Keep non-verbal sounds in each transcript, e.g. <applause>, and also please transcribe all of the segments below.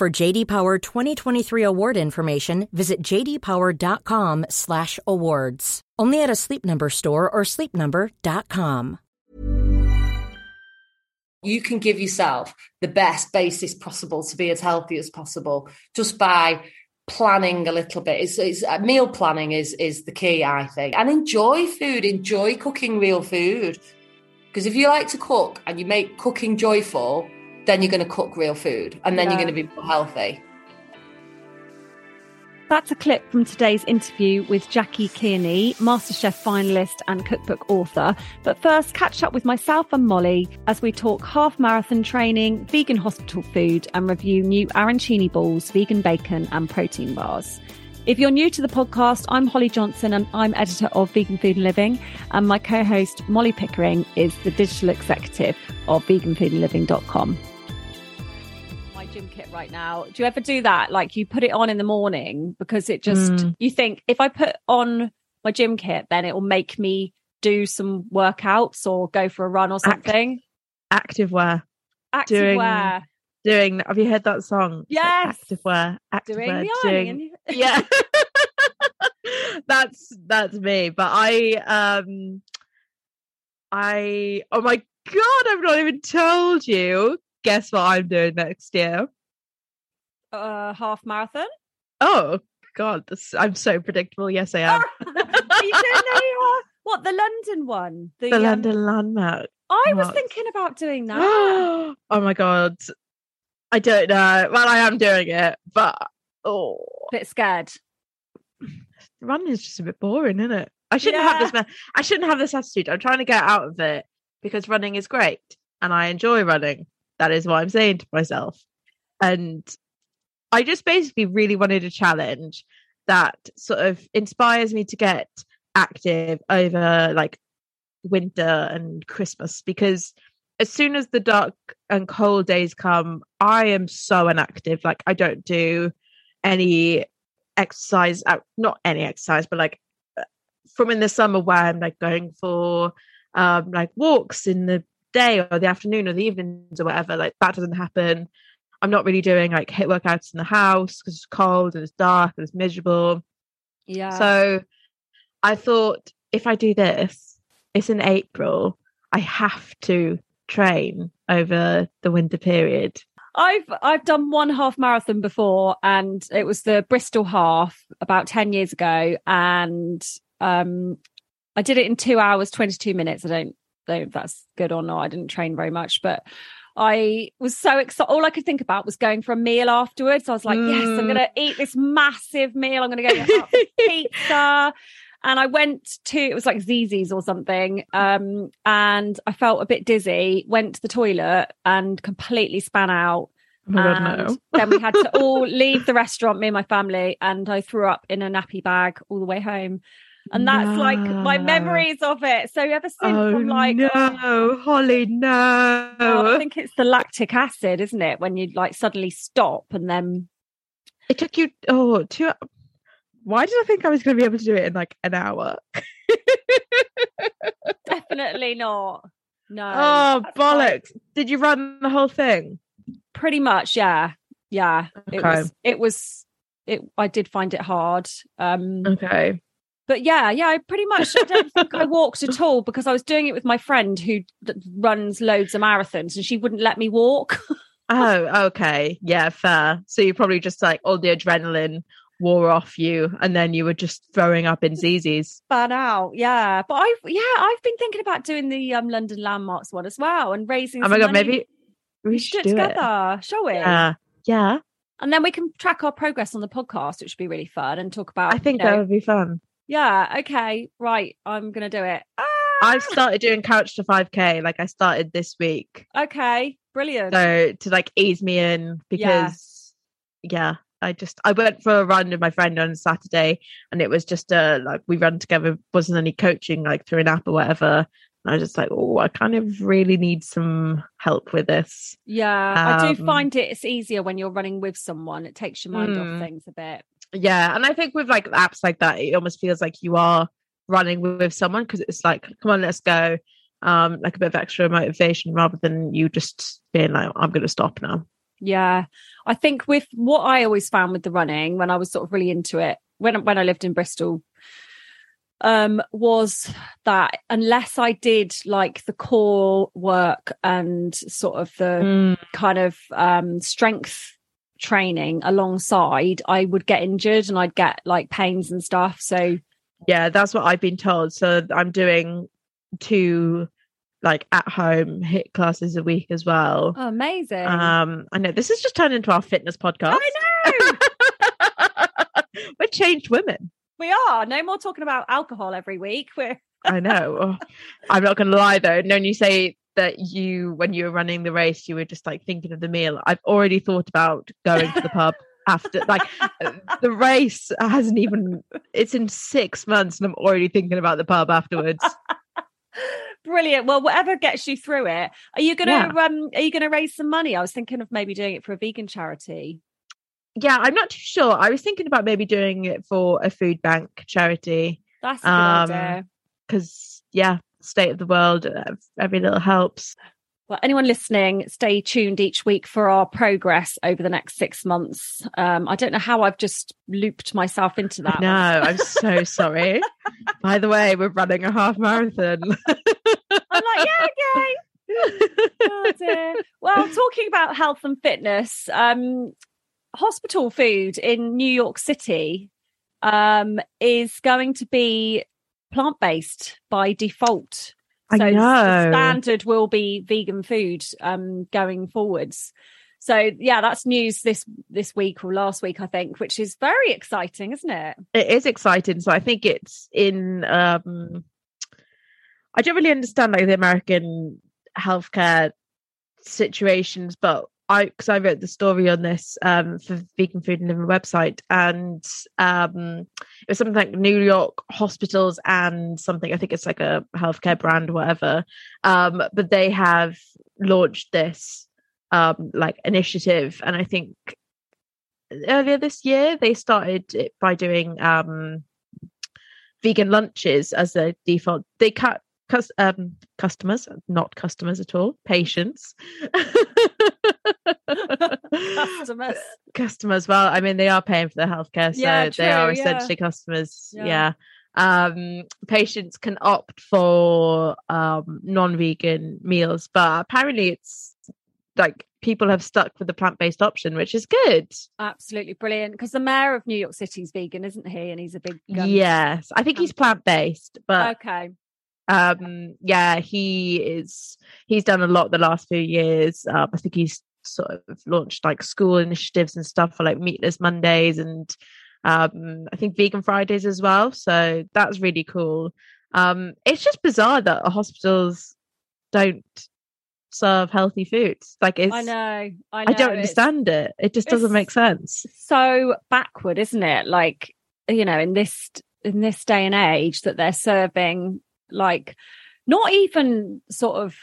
For JD Power 2023 award information, visit jdpower.com/awards. Only at a Sleep Number store or sleepnumber.com. You can give yourself the best basis possible to be as healthy as possible just by planning a little bit. It's, it's uh, meal planning is is the key, I think, and enjoy food. Enjoy cooking real food because if you like to cook and you make cooking joyful, then you're going to cook real food, and then Yeah. you're going to be more healthy. That's a clip from today's interview with Jackie Kearney, MasterChef finalist and cookbook author. But first, catch up with myself and Molly as we talk half marathon training, vegan hospital food, and review new arancini balls, vegan bacon, and protein bars. If you're new to the podcast, I'm Holly Johnson and I'm editor of Vegan Food and Living. And my co host, Molly Pickering, is the digital executive of veganfoodandliving.com my gym kit right now. Do you ever do that? Like you put it on in the morning because it just Mm. you think if I put on my gym kit, then it will make me do some workouts or go for a run or something. Active wear. Active doing- wear. Doing. Have you heard that song? It's like Yes. active wear. Active Doing wear. the doing- <laughs> yeah <laughs> that's that's me but i um i oh my god i've not even told you guess what i'm doing next year uh, half marathon. oh god this, i'm so predictable yes i am <laughs> Are you doing the, what the London one? the um, london landmark I was thinking about doing <gasps> that. oh my god i don't know well i am doing it but oh Bit scared. running is just a bit boring, isn't it? I shouldn't have this. Yeah. I shouldn't have this attitude. I'm trying to get out of it because running is great and I enjoy running. That is what I'm saying to myself. And I just basically really wanted a challenge that sort of inspires me to get active over like winter and Christmas because as soon as the dark and cold days come, I am so inactive. Like I don't do any exercise not any exercise but like uh, from in the summer where i'm like going for um like walks in the day or the afternoon or the evenings or whatever like that doesn't happen i'm not really doing like hit workouts in the house because it's cold and it's dark and it's miserable Yeah. so i thought if i do this it's in april i have to train over the winter period I've I've done one half marathon before, and it was the Bristol half about ten years ago, and um, I did it in two hours twenty two minutes. I don't know if that's good or not. I didn't train very much, but I was so excited. All I could think about was going for a meal afterwards. I was like, yes, I'm Mm. going to eat this massive meal. I'm going to go get <laughs> pizza. And I went to it was like Zizzi's or something, um, and I felt a bit dizzy. Went to the toilet and completely span out. oh god And no then we had to all leave the restaurant, me and my family, and I threw up in a nappy bag all the way home. And that's like my memories of it. So you ever since oh I'm like, no holly no oh, I think it's the lactic acid, isn't it? When you like suddenly stop and then it took you oh two why did I think I was going to be able to do it in like an hour? <laughs> Definitely not. No. oh, bollocks. Did you run the whole thing? Pretty much, yeah. Yeah. It Okay. was it was it I did find it hard. Um Okay. But yeah, yeah, I pretty much I don't think I <laughs> walked at all because I was doing it with my friend who runs loads of marathons and she wouldn't let me walk. <laughs> Oh, okay. Yeah, fair. So you probably just like all the adrenaline wore off you and then you were just throwing up in Zizzi's. Ban out, yeah. But I've yeah, I've been thinking about doing the um London landmarks one as well and raising Oh my god, maybe we we should do it it. together, shall we? Yeah. Yeah. And then we can track our progress on the podcast, which would be really fun and talk about I think you know- that would be fun. Yeah, okay, right. I'm gonna do it. Ah, I've started doing couch to 5k like I started this week. okay, brilliant. So to like ease me in because yeah, I just I went for a run with my friend on Saturday and it was just uh like we run together, wasn't any coaching like through an app or whatever. And I was just like, oh, I kind of really need some help with this. Yeah, I do Um, find it, it's easier when you're running with someone. It takes your mind Mm. off things a bit. Yeah, and I think with like apps like that, it almost feels like you are running with, someone because it's like, come on, let's go. Um, like a bit of extra motivation rather than you just being like, I'm going to stop now. Yeah, I think with what I always found with the running when I was sort of really into it when when I lived in Bristol, um, was that unless I did like the core work and sort of the Mm. kind of um strength training alongside, I would get injured and I'd get like pains and stuff. So Yeah, that's what I've been told. So I'm doing two like at home hit classes a week as well. oh, amazing. Um, I know this has just turned into our fitness podcast. I know. <laughs> We're changed women. We are. No more talking about alcohol every week. We're I know. Oh, I'm not going to lie though. When you say that you, when you were running the race, you were just like thinking of the meal. I've already thought about going to the pub after. Like the race hasn't even. It's in six months, and I'm already thinking about the pub afterwards. brilliant. Well, whatever gets you through it. Are you gonna um are you gonna raise some money? I was thinking of maybe doing it for a vegan charity. yeah, I'm not too sure. I was thinking about maybe doing it for a food bank charity That's a good Um, idea. because, yeah, state of the world, uh, every little helps. Well, anyone listening, stay tuned each week for our progress over the next six months. Um, I don't know how I've just looped myself into that. No, I'm so <laughs> sorry. By the way, we're running a half marathon. I'm like, yeah, okay. Oh, dear. Well, talking about health and fitness, um, hospital food in New York City um, is going to be plant based by default. I So the know. standard will be vegan food um, going forwards. So yeah, that's news this this week or last week, I think, which is very exciting, isn't it? it is exciting. So I think it's in. um I don't really understand like the American healthcare situations, but I because I wrote the story on this um for Vegan Food and Living website, and um it was something like New York hospitals and something. I think it's like a healthcare brand, whatever. Um, but they have launched this um like initiative, and I think earlier this year they started it by doing um vegan lunches as a default they cut um customers not customers at all patients <laughs> Customers. <laughs> customers well i mean they are paying for their healthcare so Yeah, they are true, yeah. essentially customers Yeah. yeah. um patients can opt for um non-vegan meals but apparently it's like people have stuck with the plant-based option which is good Absolutely brilliant. Because the mayor of New York City is vegan, isn't he? And he's a big um, yes i think he's plant-based but Okay. um yeah he is he's done a lot the last few years um i think he's sort of launched like school initiatives and stuff for like meatless mondays and um i think vegan fridays as well. So that's really cool. Um it's just bizarre that hospitals don't serve healthy foods. Like it's I know. I, i don't it's understand it. It just doesn't make sense. So backward, isn't it? Like, you know, in this in this day and age that they're serving like not even sort of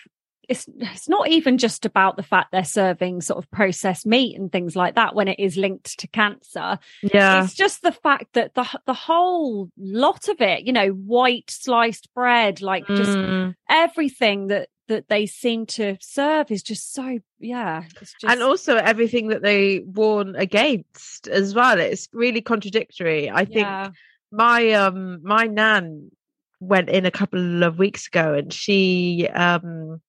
it's it's not even just about the fact they're serving sort of processed meat and things like that when it is linked to cancer. Yeah. It's just the fact that the the whole lot of it, you know, white sliced bread, like just Mm. everything that that they seem to serve is just so yeah. It's just and also everything that they warn against as well. It's really contradictory. I think my um my nan went in a couple of weeks ago and she um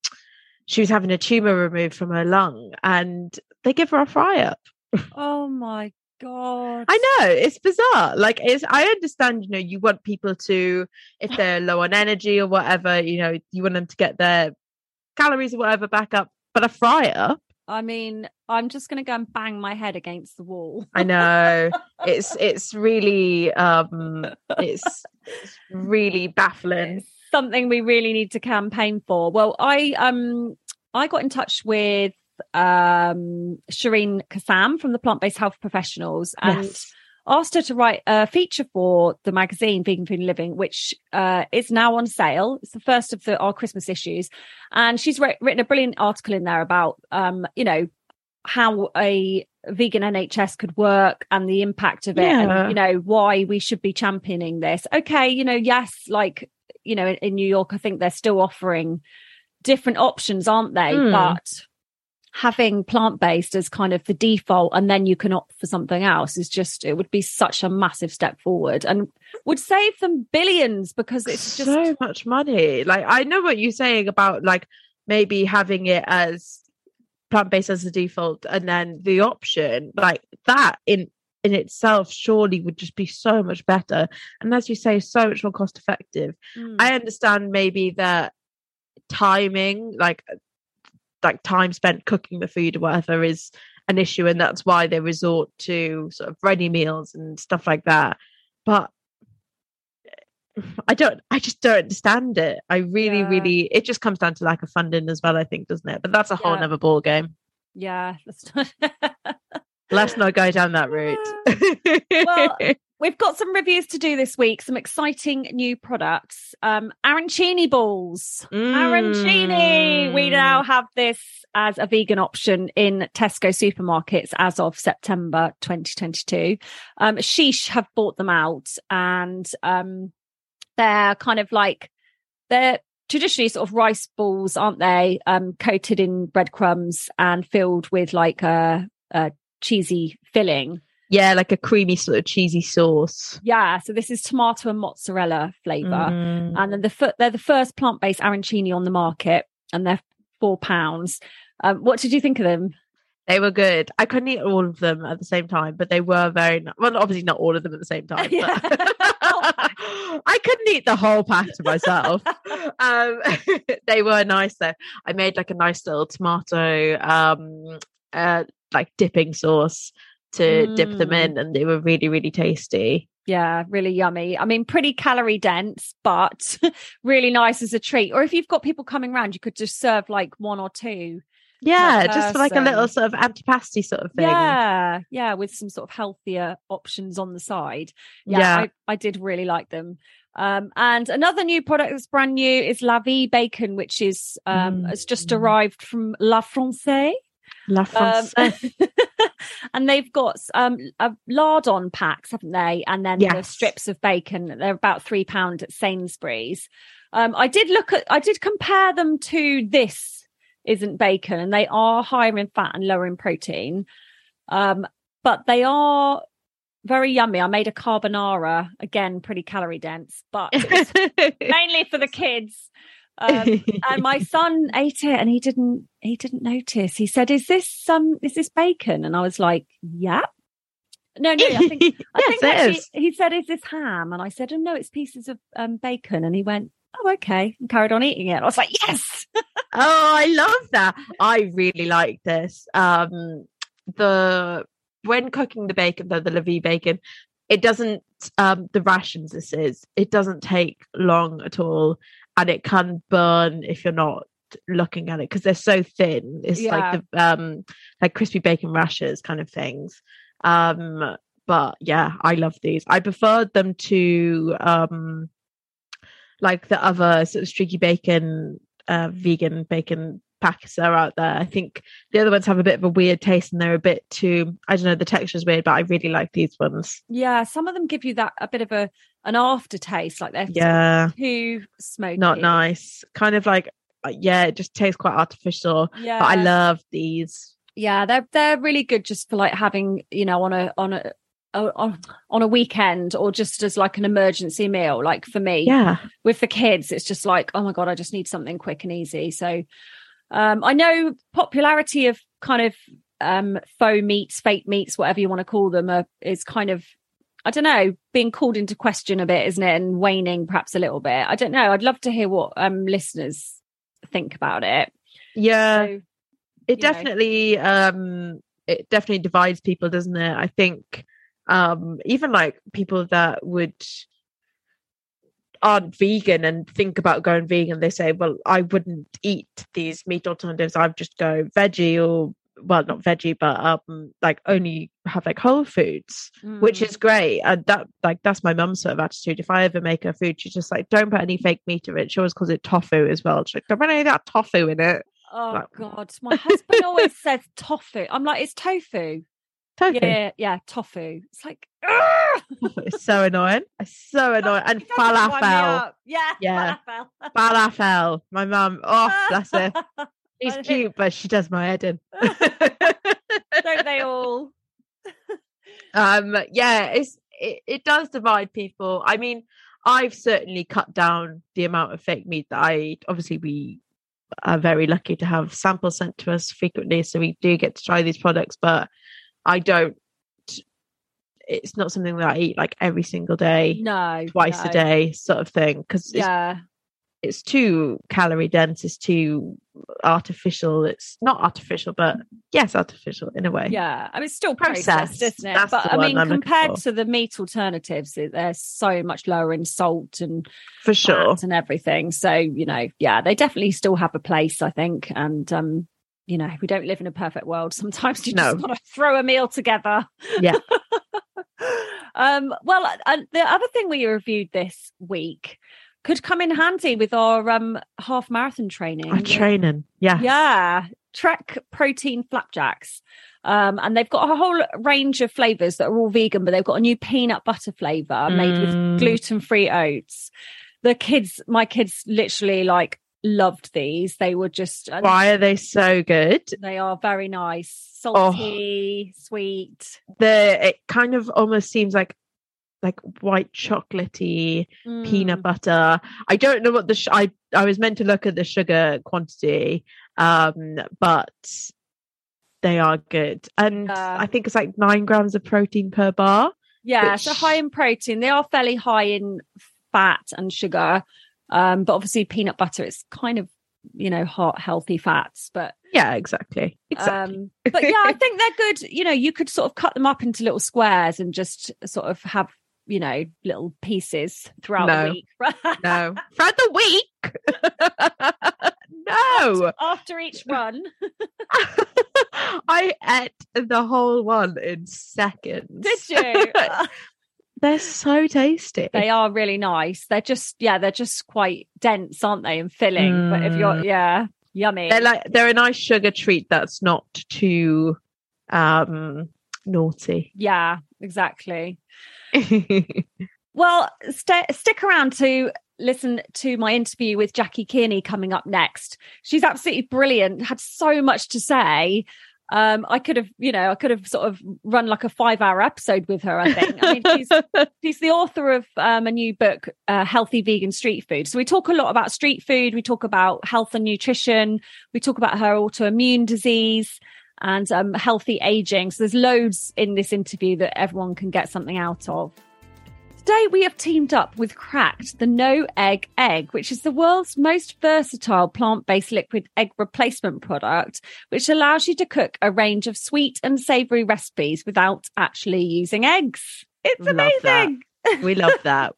she was having a tumor removed from her lung and they give her a fry up. Oh my god. I know it's bizarre. Like it's I understand, you know, you want people to if <laughs> they're low on energy or whatever, you know, you want them to get their calories or whatever back up. But a fry up, I mean, I'm just going to go and bang my head against the wall. I know it's <laughs> it's really um it's, it's really baffling. It's something we really need to campaign for. Well, I um I got in touch with um Shireen Kassam from the Plant Based Health Professionals and Yes. asked her to write a feature for the magazine Vegan Food and Living, which uh, is now on sale. It's the first of the, our Christmas issues, and she's writ- written a brilliant article in there about um you know how a vegan NHS could work and the impact of it, Yeah. and you know why we should be championing this. Okay, you know, yes, like you know, in, in New York, I think they're still offering different options, aren't they? Mm. But having plant based as kind of the default, and then you can opt for something else is just it would be such a massive step forward and would save them billions because it's just so much money. Like I know what you're saying about like maybe having it as plant based as the default and then the option like that in in itself surely would just be so much better and as you say so much more cost effective Mm. i understand maybe that timing like like time spent cooking the food or whatever is an issue and that's why they resort to sort of ready meals and stuff like that but I don't I just don't understand it. I really, Yeah. really it just comes down to lack of funding as well, I think, doesn't it? But that's a whole Yeah. nother ball game. yeah that's <laughs> Let's not go down that route. Well, <laughs> We've got some reviews to do this week, some exciting new products. Um, arancini balls. Arancini. We Mm. now have this as a vegan option in Tesco supermarkets as of September 2022. Um, Sheesh have bought them out and um, they're kind of like, they're traditionally sort of rice balls, aren't they? Um, coated in breadcrumbs and filled with like a, a cheesy filling. yeah, like a creamy sort of cheesy sauce. Yeah, so this is tomato and mozzarella flavor, Mm. and then the they're the first plant based arancini on the market, and they're four pounds. Um, what did you think of them? They were good. I couldn't eat all of them at the same time, but they were very well. Obviously, not all of them at the same time. <laughs> Yeah. but- <laughs> I couldn't eat the whole pack to myself. <laughs> um, they were nice though. I made like a nice little tomato, um, uh, like dipping sauce to dip them Mm. in, and they were really, really tasty. Yeah, really yummy. I mean, pretty calorie dense, but <laughs> really nice as a treat. Or if you've got people coming around, you could just serve like one or two. Yeah, just for like a little sort of antipasti sort of thing. Yeah, yeah, with some sort of healthier options on the side. Yeah, Yeah. I, I did really like them. Um, and another new product that's brand new is La Vie Bacon, which is um, Mm. it's just arrived from La Francais. La Um, <laughs> and they've got um a lardon packs, haven't they? And then the strips of bacon. They're about three pound at Sainsbury's. Um, I did look at, I did compare them to this isn't bacon, and they are higher in fat and lower in protein. Um, but they are very yummy. I made a carbonara again, pretty calorie dense, but <laughs> mainly for the kids. Um, and my <laughs> son ate it and he didn't he didn't notice. He said is this um is this bacon? And i was like yeah. No no i <laughs> think i Yes, think actually he said is this ham? And i said oh no it's pieces of um bacon. And he went oh okay. And carried on eating it. And i was like yes. <laughs> Oh, I love that. I really like this. Um the when cooking the bacon, the, the La Vie bacon, it doesn't um the rations this is, it doesn't take long at all and it can burn if you're not looking at it because they're so thin. It's Yeah. like the um like crispy bacon rashers kind of things. Um but yeah, I love these. I preferred them to um like the other sort of streaky bacon uh vegan bacon packets that are out there. I think the other ones have a bit of a weird taste and they're a bit too I don't know, the texture's weird, but I really like these ones. Yeah, some of them give you that a bit of a an aftertaste, like they're Yeah. too smoky. Not nice. Kind of like uh, yeah, it just tastes quite artificial. Yeah, But I love these. yeah, they're they're really good just for like having you know on a on a on, on a weekend or just as like an emergency meal like for me Yeah. with the kids it's just like oh my god i just need something quick and easy so um i know popularity of kind of um faux meats fake meats whatever you want to call them are, is kind of i don't know being called into question a bit isn't it and waning perhaps a little bit i don't know i'd love to hear what um listeners think about it Yeah. so, it know. definitely um it definitely divides people doesn't it i think um even like people that would aren't vegan and think about going vegan they say well i wouldn't eat these meat alternatives i'd just go veggie or well not veggie but um like only have like whole foods which mm, is great and that like that's my mum's sort of attitude if i ever make her food she's just like don't put any fake meat in it she always calls it tofu as well she's like don't put any of that tofu in it oh like- god my husband always says tofu i'm like it's tofu tofu Yeah, yeah, tofu. It's like it's so annoying. It's so <laughs> annoying. And It doesn't wind falafel. Yeah, Yeah. falafel. Falafel. My mum. Oh, <laughs> bless her. She's I cute, but she does my head in. <laughs> Don't they all? <laughs> um, yeah, it's it, it does divide people. I mean, I've certainly cut down the amount of fake meat that I eat. Obviously, we are very lucky to have samples sent to us frequently, so we do get to try these products. But I don't. It's not something that I eat like every single day, No, twice no. a day, sort of thing. Because Yeah, it's too calorie dense it's too artificial it's not artificial but yes artificial in a way yeah. I mean, it's still processed, Processed. isn't it? But I mean, compared to the meat alternatives, they're so much lower in salt and for sure and everything. So you know, yeah, they definitely still have a place, I think. And um, you know, we don't live in a perfect world. Sometimes <laughs> you just No. want to throw a meal together. Yeah. <laughs> um, well, uh, the other thing we reviewed this week could come in handy with our um half marathon training. i'm training yeah Yeah, Trek protein flapjacks. Um, and they've got a whole range of flavors that are all vegan, but they've got a new peanut butter flavor made Mm. with gluten free oats. The kids, my kids literally like loved these. They were just, why are they so good they are very nice, Oh. salty, sweet. the it kind of almost seems like like white chocolatey peanut Mm. butter i don't know what the sh- i i was meant to look at the sugar quantity um but they are good and i think it's like nine grams of protein per bar Yeah, so high in protein. They are fairly high in fat and sugar. Um, but obviously peanut butter, it's kind of, you know, heart healthy fats. But Yeah, exactly. Exactly. um but yeah, I <laughs> think they're good. You know, you could sort of cut them up into little squares and just sort of have, you know, little pieces throughout No. <laughs> the week. no. For the week. no. After each run. <laughs> I ate the whole one in seconds. Did you? <laughs> They're so tasty. they are really nice. They're just yeah, they're just quite dense, aren't they, and filling. But if you're Mm. yeah, yummy. They're like they're a nice sugar treat that's not too um naughty. yeah, exactly. <laughs> Well, st- stick around to listen to my interview with Jackie Kearney coming up next. She's absolutely brilliant, had so much to say. Um, I could have, you know, I could have sort of run like a five hour episode with her, I think. I mean, she's, <laughs> she's the author of um, a new book, uh, Healthy Vegan Street Food. So we talk a lot about street food, we talk about health and nutrition, we talk about her autoimmune disease and um, healthy aging. So there's loads in this interview that everyone can get something out of. Today, we have teamed up with Crackd, the no egg egg, which is the world's most versatile plant based liquid egg replacement product, which allows you to cook a range of sweet and savory recipes without actually using eggs. It's Love amazing. we love <laughs> that.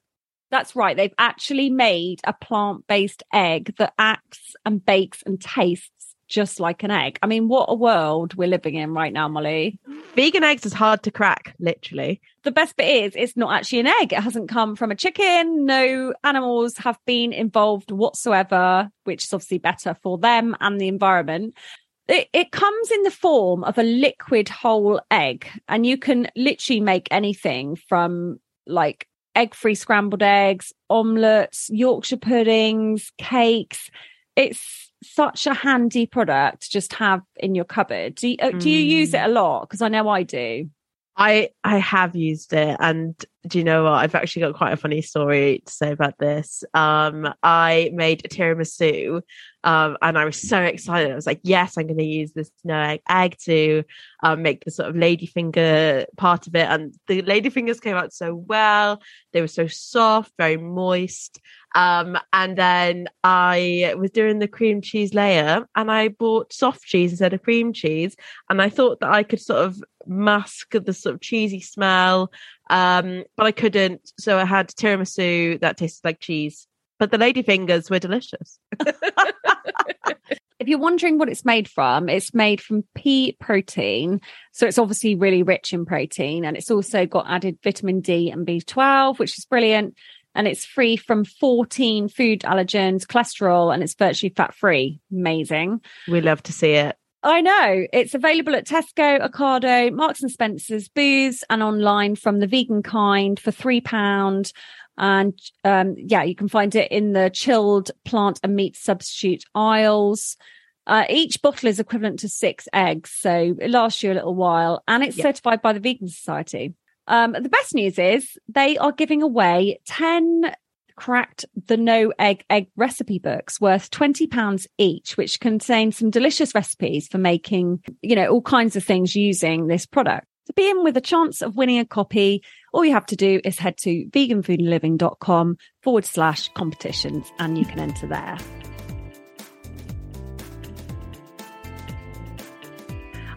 That's right. They've actually made a plant based egg that acts and bakes and tastes just like an egg. I mean, what a world we're living in right now, Molly. Vegan eggs is hard to crack, literally. The best bit is it's not actually an egg. It hasn't come from a chicken. No animals have been involved whatsoever, which is obviously better for them and the environment. It, it comes in the form of a liquid whole egg, and you can literally make anything from like egg free scrambled eggs, omelets, Yorkshire puddings, cakes. It's such a handy product to just have in your cupboard. Do you, uh, do you use it a lot? Because I know I do. I I have used it, and do you know what? I've actually got quite a funny story to say about this. Um, I made a tiramisu, um, and I was so excited. I was like, "Yes, I'm going to use this no egg egg to um, make the sort of ladyfinger part of it." And the ladyfingers came out so well; they were so soft, very moist. Um, and then I was doing the cream cheese layer, and I bought soft cheese instead of cream cheese, and I thought that I could sort of mask the sort of cheesy smell um, but I couldn't. So I had tiramisu that tasted like cheese, but the lady fingers were delicious. <laughs> if you're wondering what it's made from, it's made from pea protein. So it's obviously really rich in protein and it's also got added vitamin D and B12, which is brilliant. And it's free from 14 food allergens, cholesterol, and it's virtually fat free. Amazing. We love to see it. I know. It's available at Tesco, Ocado, Marks and Spencer's, Booths, and online from the vegan kind for £3. And um, yeah, you can find it in the chilled plant and meat substitute aisles. Uh, each bottle is equivalent to six eggs, so it lasts you a little while, and it's certified by the Vegan Society. Um, the best news is they are giving away 10 Crackd the no egg egg recipe books worth 20 pounds each which contain some delicious recipes for making you know all kinds of things using this product. To be in with a chance of winning a copy all you have to do is head to veganfoodandliving.com forward slash competitions and you can enter there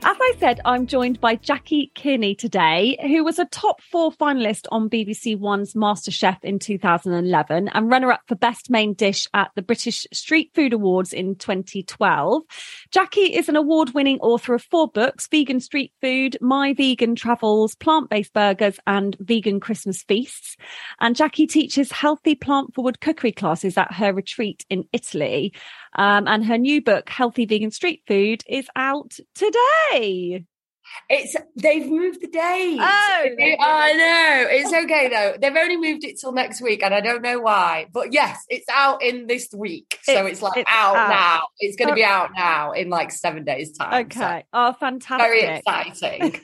As I said, I'm joined by Jackie Kearney today, who was a top four finalist on BBC One's MasterChef in 2011 and runner up for Best Main Dish at the British Street Food Awards in 2012. Jackie is an award winning author of four books Vegan Street Food, My Vegan Travels, Plant Based Burgers, and Vegan Christmas Feasts. And Jackie teaches healthy plant forward cookery classes at her retreat in Italy. Um, and her new book, Healthy Vegan Street Food, is out today. It's they've moved the date. Oh, I know. It's okay though. They've only moved it till next week, and I don't know why. But yes, it's out in this week, so it's, it's like it's out, out, now. It's going to be out now in like seven days' time. Okay. <laughs> So. Oh, fantastic! Very exciting.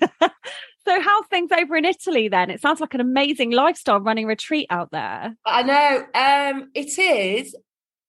so, how's things over in Italy then? It sounds like an amazing lifestyle running retreat out there. I know. Um, it is.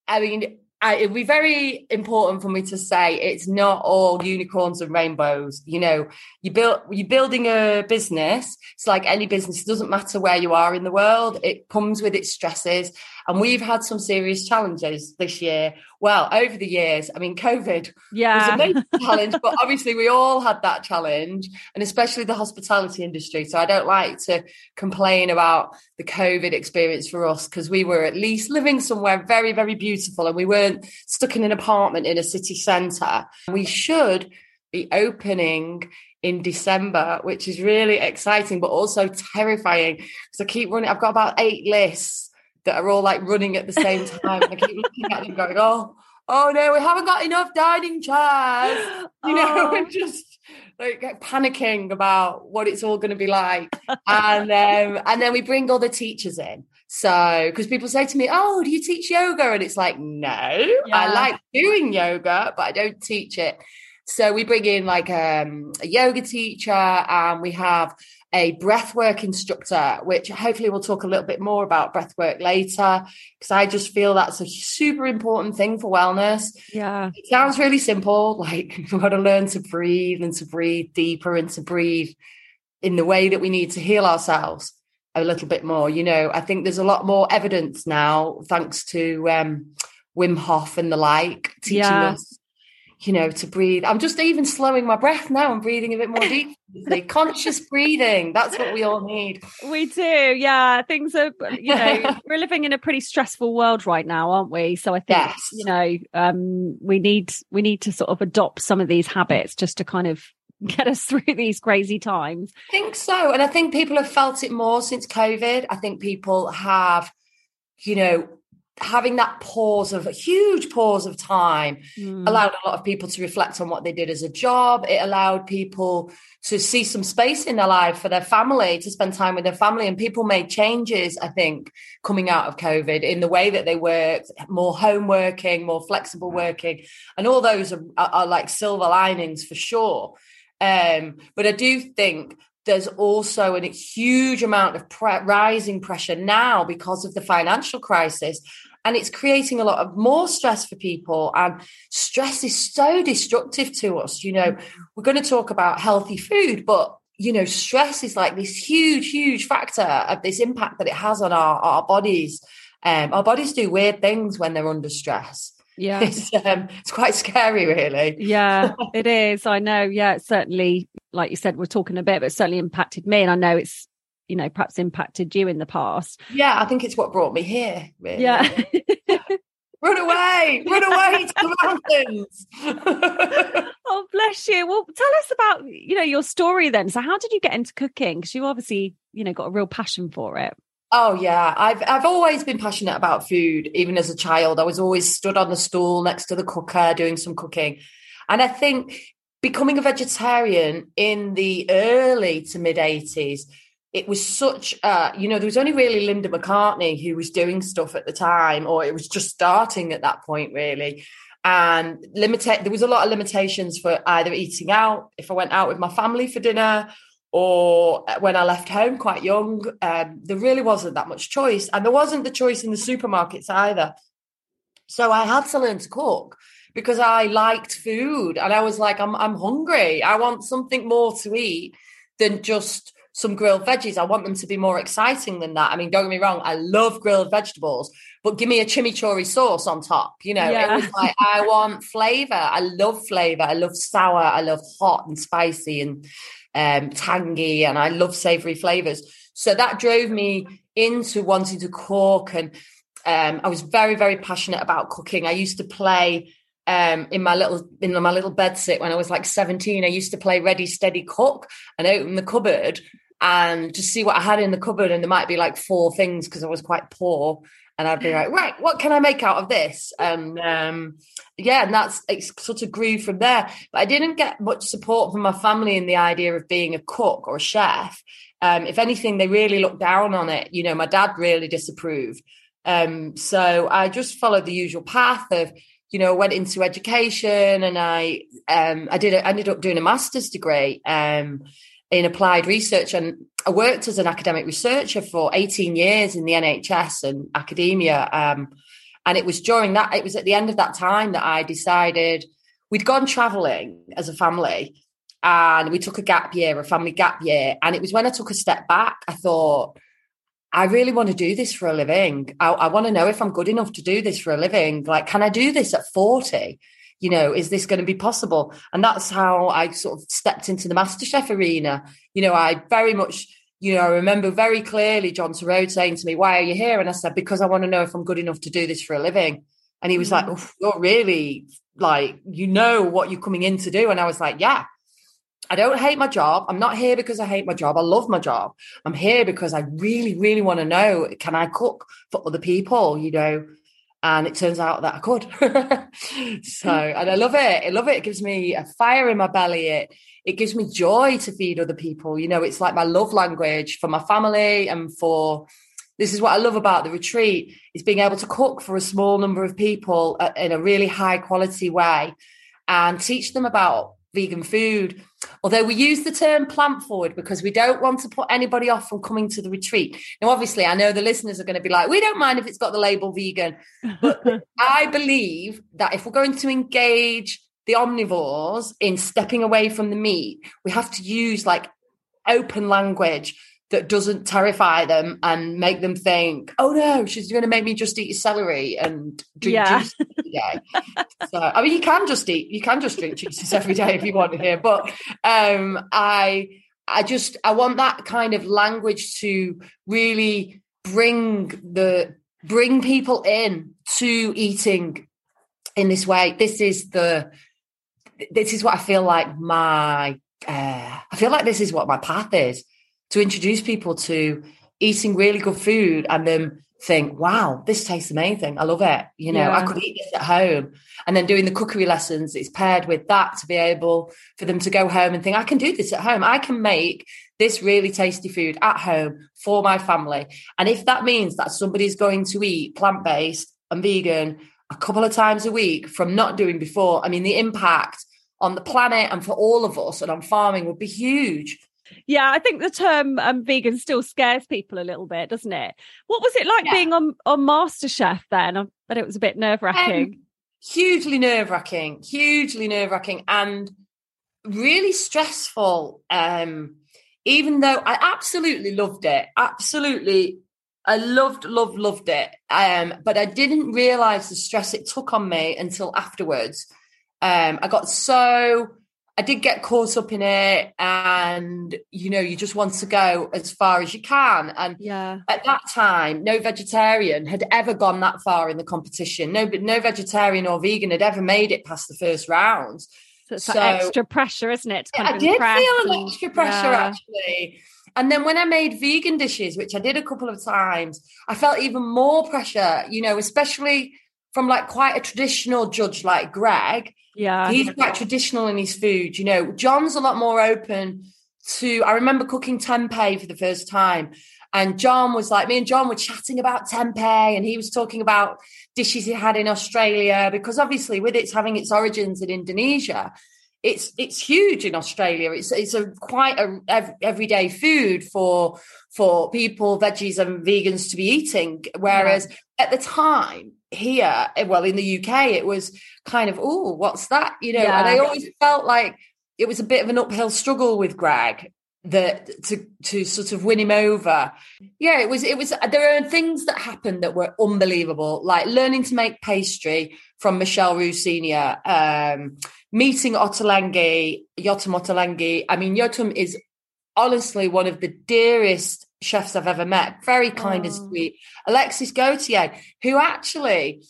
I mean, I, it'd be very important for me to say it's not all unicorns and rainbows. You know, you build you're building a business. It's like any business. It doesn't matter where you are in the world. It comes with its stresses, and we've had some serious challenges this year. Well, over the years, I mean, COVID yeah. was a major <laughs> challenge, but obviously we all had that challenge, and especially the hospitality industry. So I don't like to complain about the COVID experience for us because we were at least living somewhere very, very beautiful, and we weren't stuck in an apartment in a city centre. We should be opening in December, which is really exciting, but also terrifying because I keep running. I've got about eight lists that are all like running at the same time. I keep looking at them going, oh, oh no, we haven't got enough dining chairs. <laughs> You know, oh. just like panicking about what it's all going to be like. and um, and then we bring all the teachers in. So, because people say to me, "Oh, do you teach yoga?" and it's like, "No, yeah. I like doing yoga, but I don't teach it." So we bring in like um, a yoga teacher, and we have a breathwork instructor, which hopefully we'll talk a little bit more about breathwork later, because I just feel that's a super important thing for wellness. Yeah. It sounds really simple, <laughs> like we've got to learn to breathe and to breathe deeper and to breathe in the way that we need to heal ourselves a little bit more. You know, I think there's a lot more evidence now, thanks to um, Wim Hof and the like, teaching yeah. us you know, to breathe. I'm just even slowing my breath now. I'm breathing a bit more deeply. Conscious breathing. That's what we all need. We do. Yeah. Things are, you know, <laughs> we're living in a pretty stressful world right now, aren't we? So I think, yes. you know, um, we need, we need to sort of adopt some of these habits just to kind of get us <laughs> through these crazy times. I think so. And I think people have felt it more since COVID. I think people have, you know, having that pause of a huge pause of time mm. allowed a lot of people to reflect on what they did as a job. It allowed people to see some space in their life for their family, to spend time with their family. And people made changes, I think, coming out of COVID in the way that they worked, more home working, more flexible working. And all those are, are, are like silver linings for sure. Um, but I do think there's also a huge amount of pre- rising pressure now because of the financial crisis and it's creating a lot of more stress for people and stress is so destructive to us you know. We're going to talk about healthy food but you know stress is like this huge huge factor of this impact that it has on our, our bodies. Um, our bodies do weird things when they're under stress yeah. <laughs> It's, um, it's quite scary really. Yeah <laughs> it is i know. Yeah it's certainly like you said we're talking a bit but certainly impacted me and i know it's you know perhaps impacted you in the past. Yeah i think it's what brought me here really. yeah. <laughs> Run away run away to the mountains. Oh bless you. Well tell us about you know your story then. So how did you get into cooking? Because you obviously you know got a real passion for it Oh yeah, I've I've always been passionate about food. Even as a child, I was always stood on the stool next to the cooker doing some cooking, and I think becoming a vegetarian in the early to mid eighties it was such uh you know there was only really linda mccartney who was doing stuff at the time or it was just starting at that point really. And limited there was a lot of limitations for either eating out if i went out with my family for dinner or when i left home quite young um, there really wasn't that much choice and there wasn't the choice in the supermarkets either so i had to learn to cook because i liked food and i was like i'm, I'm hungry i want something more to eat than just some grilled veggies. I want them to be more exciting than that. I mean, don't get me wrong, I love grilled vegetables, but give me a chimichurri sauce on top. You know, yeah. it was like I want flavor. I love flavor. I love sour. I love hot and spicy and um, tangy, and I love savory flavors. So that drove me into wanting to cook, and um, I was very, very passionate about cooking. I used to play um, in my little in my little bed sit when I was like 17. I used to play Ready Steady Cook and open the cupboard and just see what I had in the cupboard, and there might be like four things because I was quite poor. And I'd be like, <clears throat> right, what can I make out of this? And um, yeah, and that's it sort of grew from there. But I didn't get much support from my family in the idea of being a cook or a chef. Um, if anything, they really looked down on it. You know, my dad really disapproved. Um, so I just followed the usual path of you know, went into education and I um, I did I ended up doing a master's degree um, in applied research and I worked as an academic researcher for 18 years in the NHS and academia. Um, and it was during that, it was at the end of that time that I decided we'd gone traveling as a family and we took a gap year, a family gap year. And it was when I took a step back, I thought, I really want to do this for a living. I, I want to know if I'm good enough to do this for a living. Like, can I do this at 40? You know, is this going to be possible? And that's how I sort of stepped into the MasterChef arena. You know, I very much, you know, I remember very clearly John Torode saying to me, Why are you here? And I said, Because I want to know if I'm good enough to do this for a living. And he was mm-hmm. like, You're really like, you know what you're coming in to do. And I was like, Yeah, I don't hate my job. I'm not here because I hate my job. I love my job. I'm here because I really, really want to know can I cook for other people, you know? And it turns out that I could. <laughs> so, and I love it. I love it. It gives me a fire in my belly. It, it gives me joy to feed other people. You know, it's like my love language for my family and for this is what I love about the retreat is being able to cook for a small number of people uh, in a really high quality way and teach them about vegan food. Although we use the term plant forward because we don't want to put anybody off from coming to the retreat. Now, obviously, I know the listeners are going to be like, we don't mind if it's got the label vegan. But <laughs> I believe that if we're going to engage the omnivores in stepping away from the meat, we have to use like open language that doesn't terrify them and make them think, oh no, she's going to make me just eat celery and drink Yeah. juice every day. <laughs> so, I mean, you can just eat, you can just drink juices every day if you want to here. But um, I, I just, I want that kind of language to really bring the, bring people in to eating in this way. This is the, this is what I feel like my, uh, I feel like this is what my path is to introduce people to eating really good food and then think, wow, this tastes amazing. I love it. You know, I could eat this at home. And then doing the cookery lessons, it's paired with that to be able for them to go home and think, I can do this at home. I can make this really tasty food at home for my family. And if that means that somebody's going to eat plant based and vegan a couple of times a week from not doing before, I mean, the impact on the planet and for all of us and on farming would be huge. Yeah, I think the term um, vegan still scares people a little bit, doesn't it? What was it like Yeah. being on on MasterChef then? I bet it was a bit nerve wracking. Um, hugely nerve wracking, hugely nerve wracking, and really stressful. Um, even though I absolutely loved it, absolutely, I loved, loved, loved it. Um, but I didn't realize the stress it took on me until afterwards. Um, I got so. I did get caught up in it, and you know, you just want to go as far as you can. And yeah. at that time, no vegetarian had ever gone that far in the competition. No, no vegetarian or vegan had ever made it past the first round. So it's So- like extra pressure, isn't it? I did feel an extra pressure yeah. actually. And then when I made vegan dishes, which I did a couple of times, I felt even more pressure, you know, especially from like quite a traditional judge like Greg. Yeah. He's quite traditional in his food, you know. John's a lot more open to. I remember cooking tempeh for the first time, and John was like, me and John were chatting about tempeh, and he was talking about dishes he had in Australia because obviously, with its having its origins in Indonesia, it's it's huge in Australia. It's it's a quite a ev- everyday food for for people, veggies and vegans to be eating. Whereas at the time here, eh, well, in the UK, it was kind of, oh, what's that? You know, and I always felt like it was a bit of an uphill struggle with Greg that to to sort of win him over. Yeah, it was it was there are things that happened that were unbelievable, like learning to make pastry from Michel Roux Senior, um, meeting Ottolenghi, Yotam Ottolenghi. I mean, Yotam is honestly one of the dearest chefs I've ever met. Very kind and Oh. sweet. Alexis Gauthier, who actually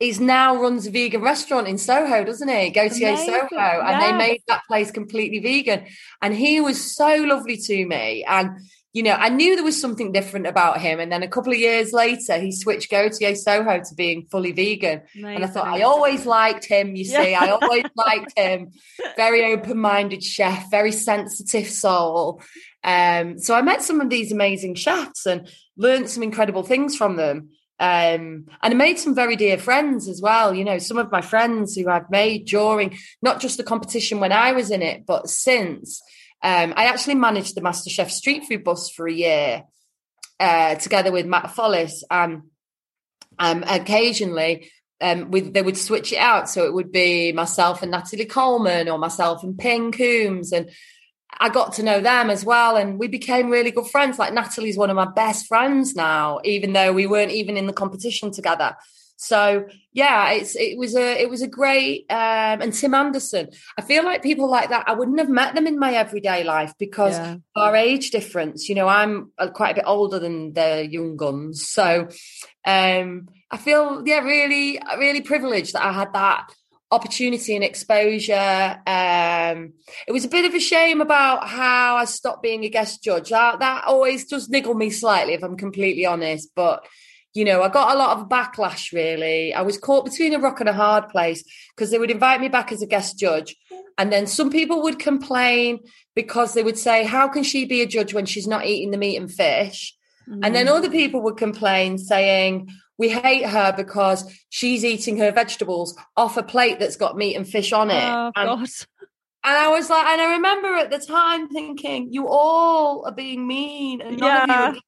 is now runs a vegan restaurant in Soho, doesn't he? Gauthier Amazing, Soho. And they made that place completely vegan. And he was so lovely to me. And you know, I knew there was something different about him. And then a couple of years later, he switched Gauthier Soho to being fully vegan. And I thought, I always liked him, you see. Yeah. I always <laughs> liked him. Very open minded chef, very sensitive soul. Um, so I met some of these amazing chefs and learned some incredible things from them. Um, and I made some very dear friends as well. You know, some of my friends who I've made during not just the competition when I was in it, but since. Um, I actually managed the MasterChef street food bus for a year uh, together with Mat Follas. And um, occasionally, um, with, they would switch it out. So it would be myself and Natalie Coleman or myself and Ping Coombs. And I got to know them as well. And we became really good friends. Like Natalie's one of my best friends now, even though we weren't even in the competition together. So yeah, it's it was a it was a great um, and Tim Anderson. I feel like people like that. I wouldn't have met them in my everyday life because Yeah. our age difference. You know, I'm uh, quite a bit older than the young guns, so um, I feel yeah, really, really privileged that I had that opportunity and exposure. Um, it was a bit of a shame about how I stopped being a guest judge. That, that always does niggle me slightly, if I'm completely honest. But you know, I got a lot of backlash. Really, I was caught between a rock and a hard place because they would invite me back as a guest judge. And then some people would complain because they would say, How can she be a judge when she's not eating the meat and fish? And then mm. other people would complain saying, we hate her because she's eating her vegetables off a plate that's got meat and fish on it. Oh, and, God. and I was like, and I remember at the time thinking, you all are being mean and none of you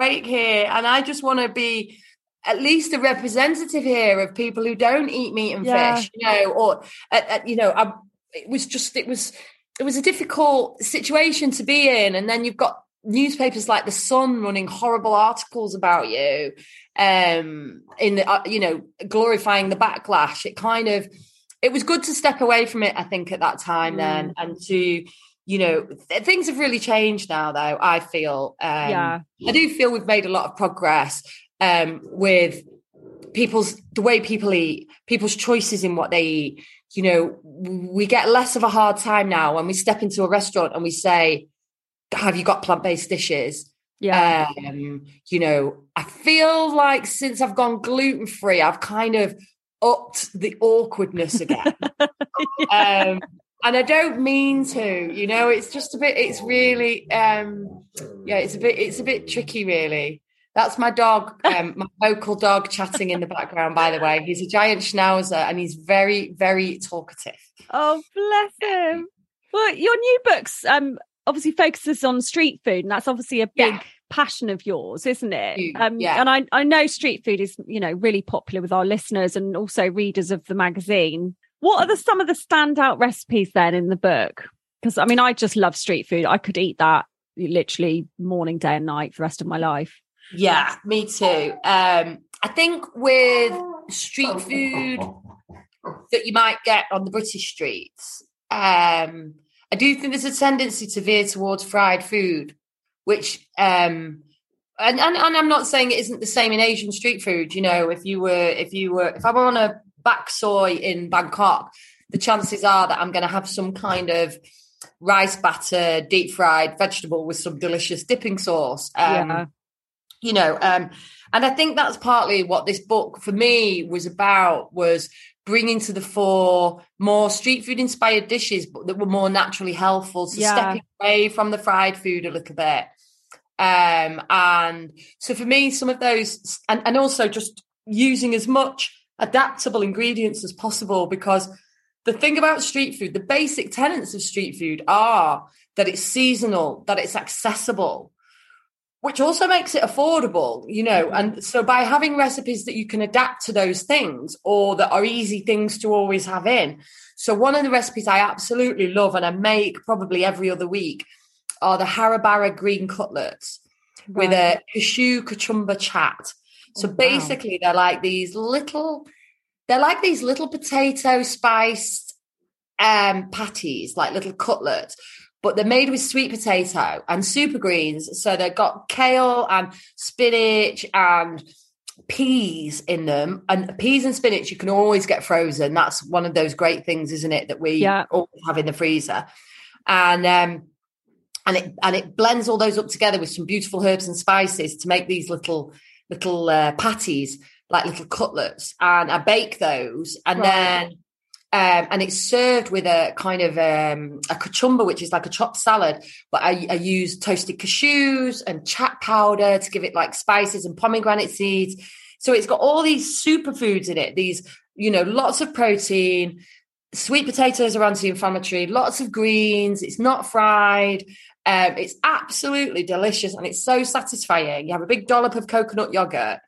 Yeah. are giving me a break here. And I just want to be at least a representative here of people who don't eat meat and Yeah. fish, you know, or, uh, uh, you know, I, it was just, it was, it was a difficult situation to be in. And then you've got newspapers like the Sun running horrible articles about you, um, in the uh, you know glorifying the backlash. It kind of it was good to step away from it. I think at that time then, and to you know th- things have really changed now. Though I feel, um, Yeah. I do feel we've made a lot of progress um, with people's the way people eat, people's choices in what they eat. You know, we get less of a hard time now when we step into a restaurant and we say, "Have you got plant-based dishes?" Yeah. Um, you know, I feel like since I've gone gluten free, I've kind of upped the awkwardness again. <laughs> um, and I don't mean to, you know, it's just a bit, it's really, um, yeah, it's a bit, it's a bit tricky, really. That's my dog, <laughs> um, my vocal dog chatting in the background, by the way. He's a giant schnauzer and he's very, very talkative. Oh, bless him. Well, your new books um obviously focuses on street food, and that's obviously a big Yeah. passion of yours, isn't it? Um, yeah. And I I know street food is you know really popular with our listeners and also readers of the magazine. What are the some of the standout recipes then in the book? Because I mean, I just love street food. I could eat that literally morning, day, and night for the rest of my life. Yeah, me too. Um, I think with street food that you might get on the British streets, um, I do think there's a tendency to veer towards fried food, which um, and, and and I'm not saying it isn't the same in Asian street food. You know, if you were if you were if I were on a back soi in Bangkok, the chances are that I'm going to have some kind of rice batter, deep fried vegetable with some delicious dipping sauce. Um, Yeah. You know, um, and I think that's partly what this book for me was about was bringing to the fore more street food inspired dishes but that were more naturally healthful so Yeah. stepping away from the fried food a little bit um and so for me some of those and, and also just using as much adaptable ingredients as possible because the thing about street food the basic tenets of street food are that it's seasonal that it's accessible which also makes it affordable, you know. Mm-hmm. And so by having recipes that you can adapt to those things or that are easy things to always have in. So one of the recipes I absolutely love and I make probably every other week are the Hara Bhara green cutlets with a cashew kachumba chat. So Oh, wow. basically they're like these little they're like these little potato spiced um patties, like little cutlets but they're made with sweet potato and super greens. So they've got kale and spinach and peas in them. And peas and spinach you can always get frozen. That's one of those great things, isn't it, that we Yeah. always have in the freezer. And um and it and it blends all those up together with some beautiful herbs and spices to make these little little uh, patties like little cutlets and I bake those and Right. then um, and it's served with a kind of um, a kachumba, which is like a chopped salad. But I, I use toasted cashews and chat powder to give it like spices and pomegranate seeds. So it's got all these superfoods in it. These, you know, lots of protein. Sweet potatoes are anti-inflammatory. Lots of greens. It's not fried. Um, it's absolutely delicious and it's so satisfying. You have a big dollop of coconut yogurt.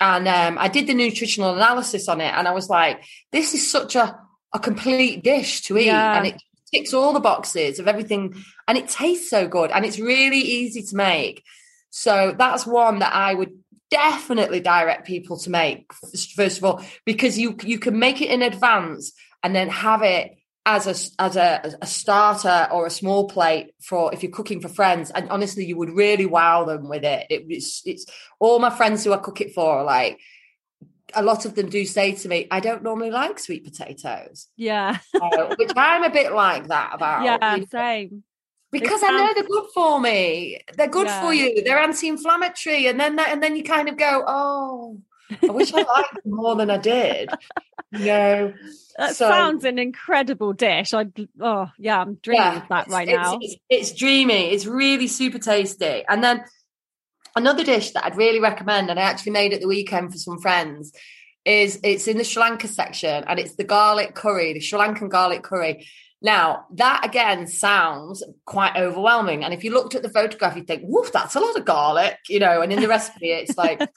And um, I did the nutritional analysis on it, and I was like, "This is such a a complete dish to eat, Yeah. and it ticks all the boxes of everything, and it tastes so good, and it's really easy to make." So that's one that I would definitely direct people to make first of all because you you can make it in advance and then have it as a as a, a starter or a small plate for if you're cooking for friends and honestly you would really wow them with it, it it's it's all my friends who I cook it for are like a lot of them do say to me I don't normally like sweet potatoes Yeah. uh, which I'm a bit like that about yeah, you know, same. because They I know they're good for me. They're good Yeah. for you. They're anti-inflammatory, and then that, and then you kind of go, oh, I wish I liked them more than I did. You know, <laughs> That So- sounds an incredible dish. I oh yeah, I'm dreaming of that right it's, now. It's, it's dreamy. It's really super tasty. And then another dish that I'd really recommend, and I actually made it the weekend for some friends, is it's in the Sri Lanka section, and it's the garlic curry, the Sri Lankan garlic curry. Now, that again sounds quite overwhelming. And if you looked at the photograph, you'd think, woof, that's a lot of garlic, you know, and in the recipe, it's like, <laughs>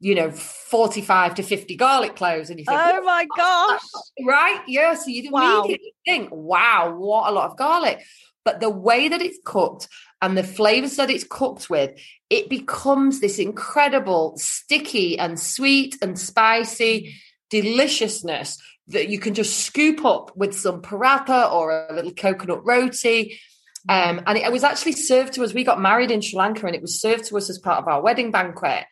you know, 45 to 50 garlic cloves. And you think, Oh my gosh. right? Yeah. So you Wow. immediately think, wow, what a lot of garlic. But the way that it's cooked and the flavors that it's cooked with, it becomes this incredible, sticky and sweet and spicy deliciousness that you can just scoop up with some paratha or a little coconut roti. Um, and it was actually served to us. We got married in Sri Lanka and it was served to us as part of our wedding banquet.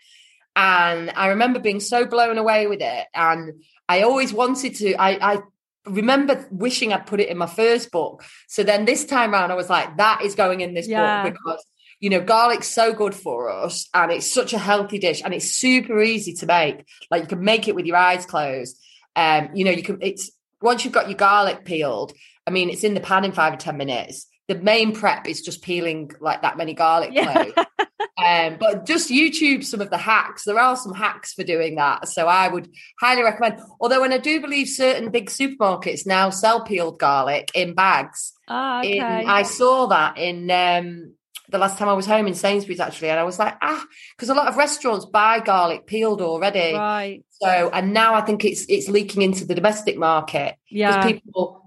And I remember being so blown away with it. And I always wanted to, I, I remember wishing I'd put it in my first book. So then this time around, I was like, that is going in this Yeah. book because, you know, garlic's so good for us and it's such a healthy dish and it's super easy to make. Like you can make it with your eyes closed. Um, you know, you can, it's once you've got your garlic peeled, I mean, it's in the pan in five or 10 minutes. The main prep is just peeling like that many garlic Yeah. cloves. <laughs> Um, but just YouTube some of the hacks. There are some hacks for doing that. So I would highly recommend. Although, when I do believe certain big supermarkets now sell peeled garlic in bags. Ah, okay. In, I saw that in um, the last time I was home in Sainsbury's actually, and I was like, ah, because a lot of restaurants buy garlic peeled already. right. So, and now I think it's it's leaking into the domestic market Yeah. because people.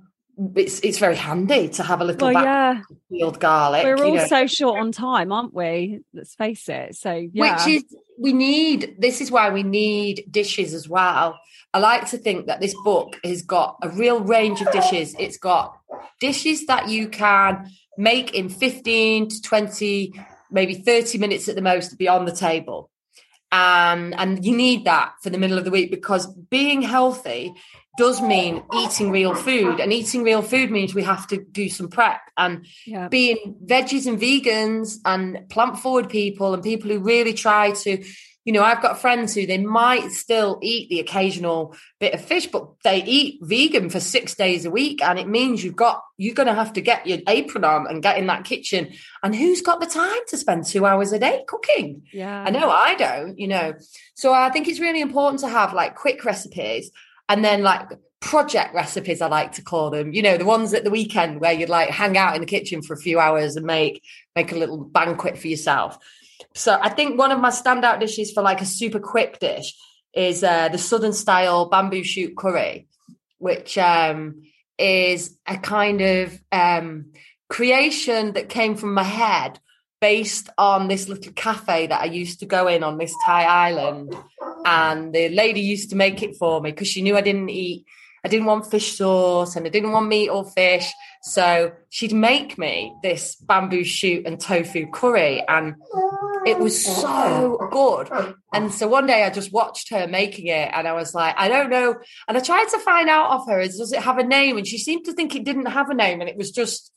It's it's very handy to have a little Well, yeah. of peeled garlic. We're all know. so short on time, aren't we? Let's face it. So, yeah. Which is we need this is why we need dishes as well. I like to think that this book has got a real range of dishes. It's got dishes that you can make in 15 to 20, maybe 30 minutes at the most to be on the table. And and you need that for the middle of the week because being healthy does mean eating real food. And eating real food means we have to do some prep and yeah. being veggies and vegans and plant forward people and people who really try to you know i've got friends who they might still eat the occasional bit of fish but they eat vegan for six days a week and it means you've got you're going to have to get your apron on and get in that kitchen and who's got the time to spend two hours a day cooking yeah. I know I don't, you know. So I think it's really important to have like quick recipes and then like project recipes, I like to call them, you know, the ones at the weekend where you'd like hang out in the kitchen for a few hours and make make a little banquet for yourself. So I think one of my standout dishes for like a super quick dish is uh, the southern style bamboo shoot curry, which um, is a kind of um, creation that came from my head based on this little cafe that I used to go in on this Thai island. And the lady used to make it for me because she knew I didn't eat, I didn't want fish sauce and I didn't want meat or fish. So she'd make me this bamboo shoot and tofu curry. And it was so good. And so one day I just watched her making it and I was like, I don't know. And I tried to find out of her, is does it have a name? And she seemed to think it didn't have a name and it was just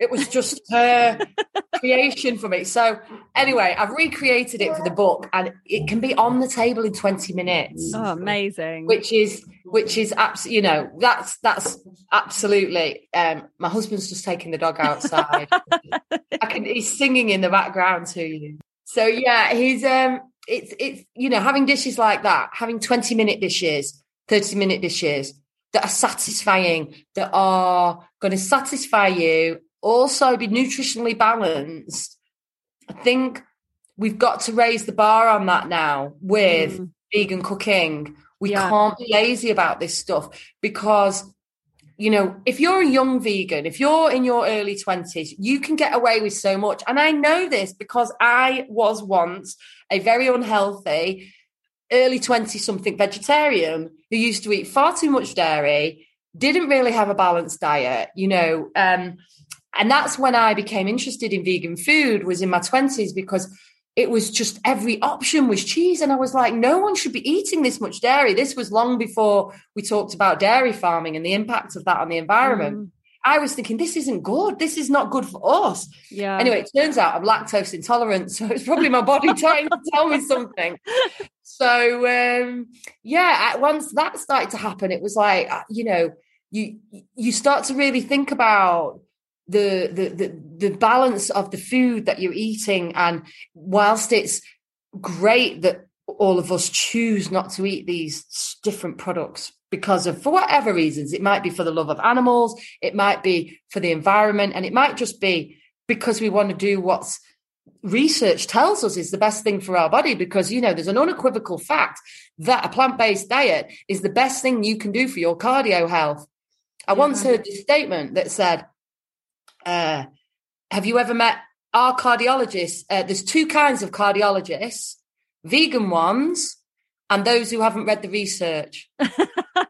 it was just her creation for me. So anyway, I've recreated it for the book and it can be on the table in 20 minutes. Oh, amazing. Which is which is absolutely you know, that's that's absolutely um my husband's just taking the dog outside. I can he's singing in the background to you. So yeah, he's um it's it's you know, having dishes like that, having 20 minute dishes, 30 minute dishes that are satisfying, that are going to satisfy you, also be nutritionally balanced. I think we've got to raise the bar on that now with Mm. vegan cooking. We Yeah. can't be lazy about this stuff because you know, if you're a young vegan, if you're in your early 20s, you can get away with so much. And I know this because I was once a very unhealthy, early 20 something vegetarian who used to eat far too much dairy, didn't really have a balanced diet, you know. Um, and that's when I became interested in vegan food, was in my 20s because it was just every option was cheese. And I was like, no one should be eating this much dairy. This was long before we talked about dairy farming and the impact of that on the environment. Mm, I was thinking, this isn't good. This is not good for us. yeah. Anyway, it turns out I'm lactose intolerant. <laughs> So it's probably my body trying to tell me something. So, um, yeah, once that started to happen, it was like, uh, you know, you you start to really think about the, the the the balance of the food that you're eating. And whilst it's great that all of us choose not to eat these different products because of for whatever reasons it might be for the love of animals it might be for the environment and it might just be because we want to do what's research tells us is the best thing for our body because you know there's an unequivocal fact that a plant-based diet is the best thing you can do for your cardio health. I once heard this statement that said uh, have you ever met our cardiologists, uh, there's two kinds of cardiologists vegan ones and those who haven't read the research. <laughs> and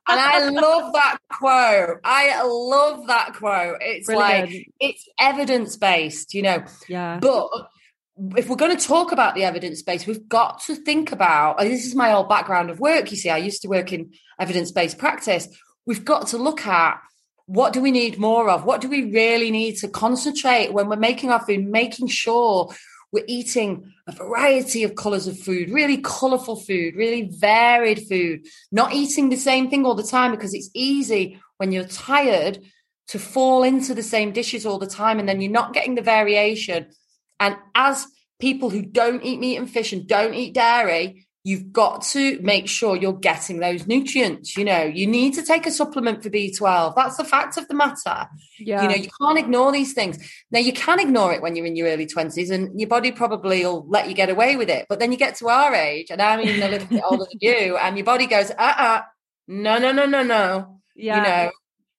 I love that quote. I love that quote. It's Brilliant. like, it's evidence based, you know. Yeah. But if we're going to talk about the evidence base, we've got to think about this is my old background of work. You see, I used to work in evidence based practice. We've got to look at what do we need more of? What do we really need to concentrate when we're making our food, making sure we're eating a variety of colors of food, really colorful food, really varied food, not eating the same thing all the time because it's easy when you're tired to fall into the same dishes all the time and then you're not getting the variation. And as people who don't eat meat and fish and don't eat dairy, you've got to make sure you're getting those nutrients. You know, you need to take a supplement for B12. That's the fact of the matter. Yeah. You know, you can't ignore these things. Now, you can ignore it when you're in your early 20s, and your body probably will let you get away with it. But then you get to our age, and I'm even a little bit older than you, and your body goes, uh uh-uh, uh, no, no, no, no, no. Yeah. You know,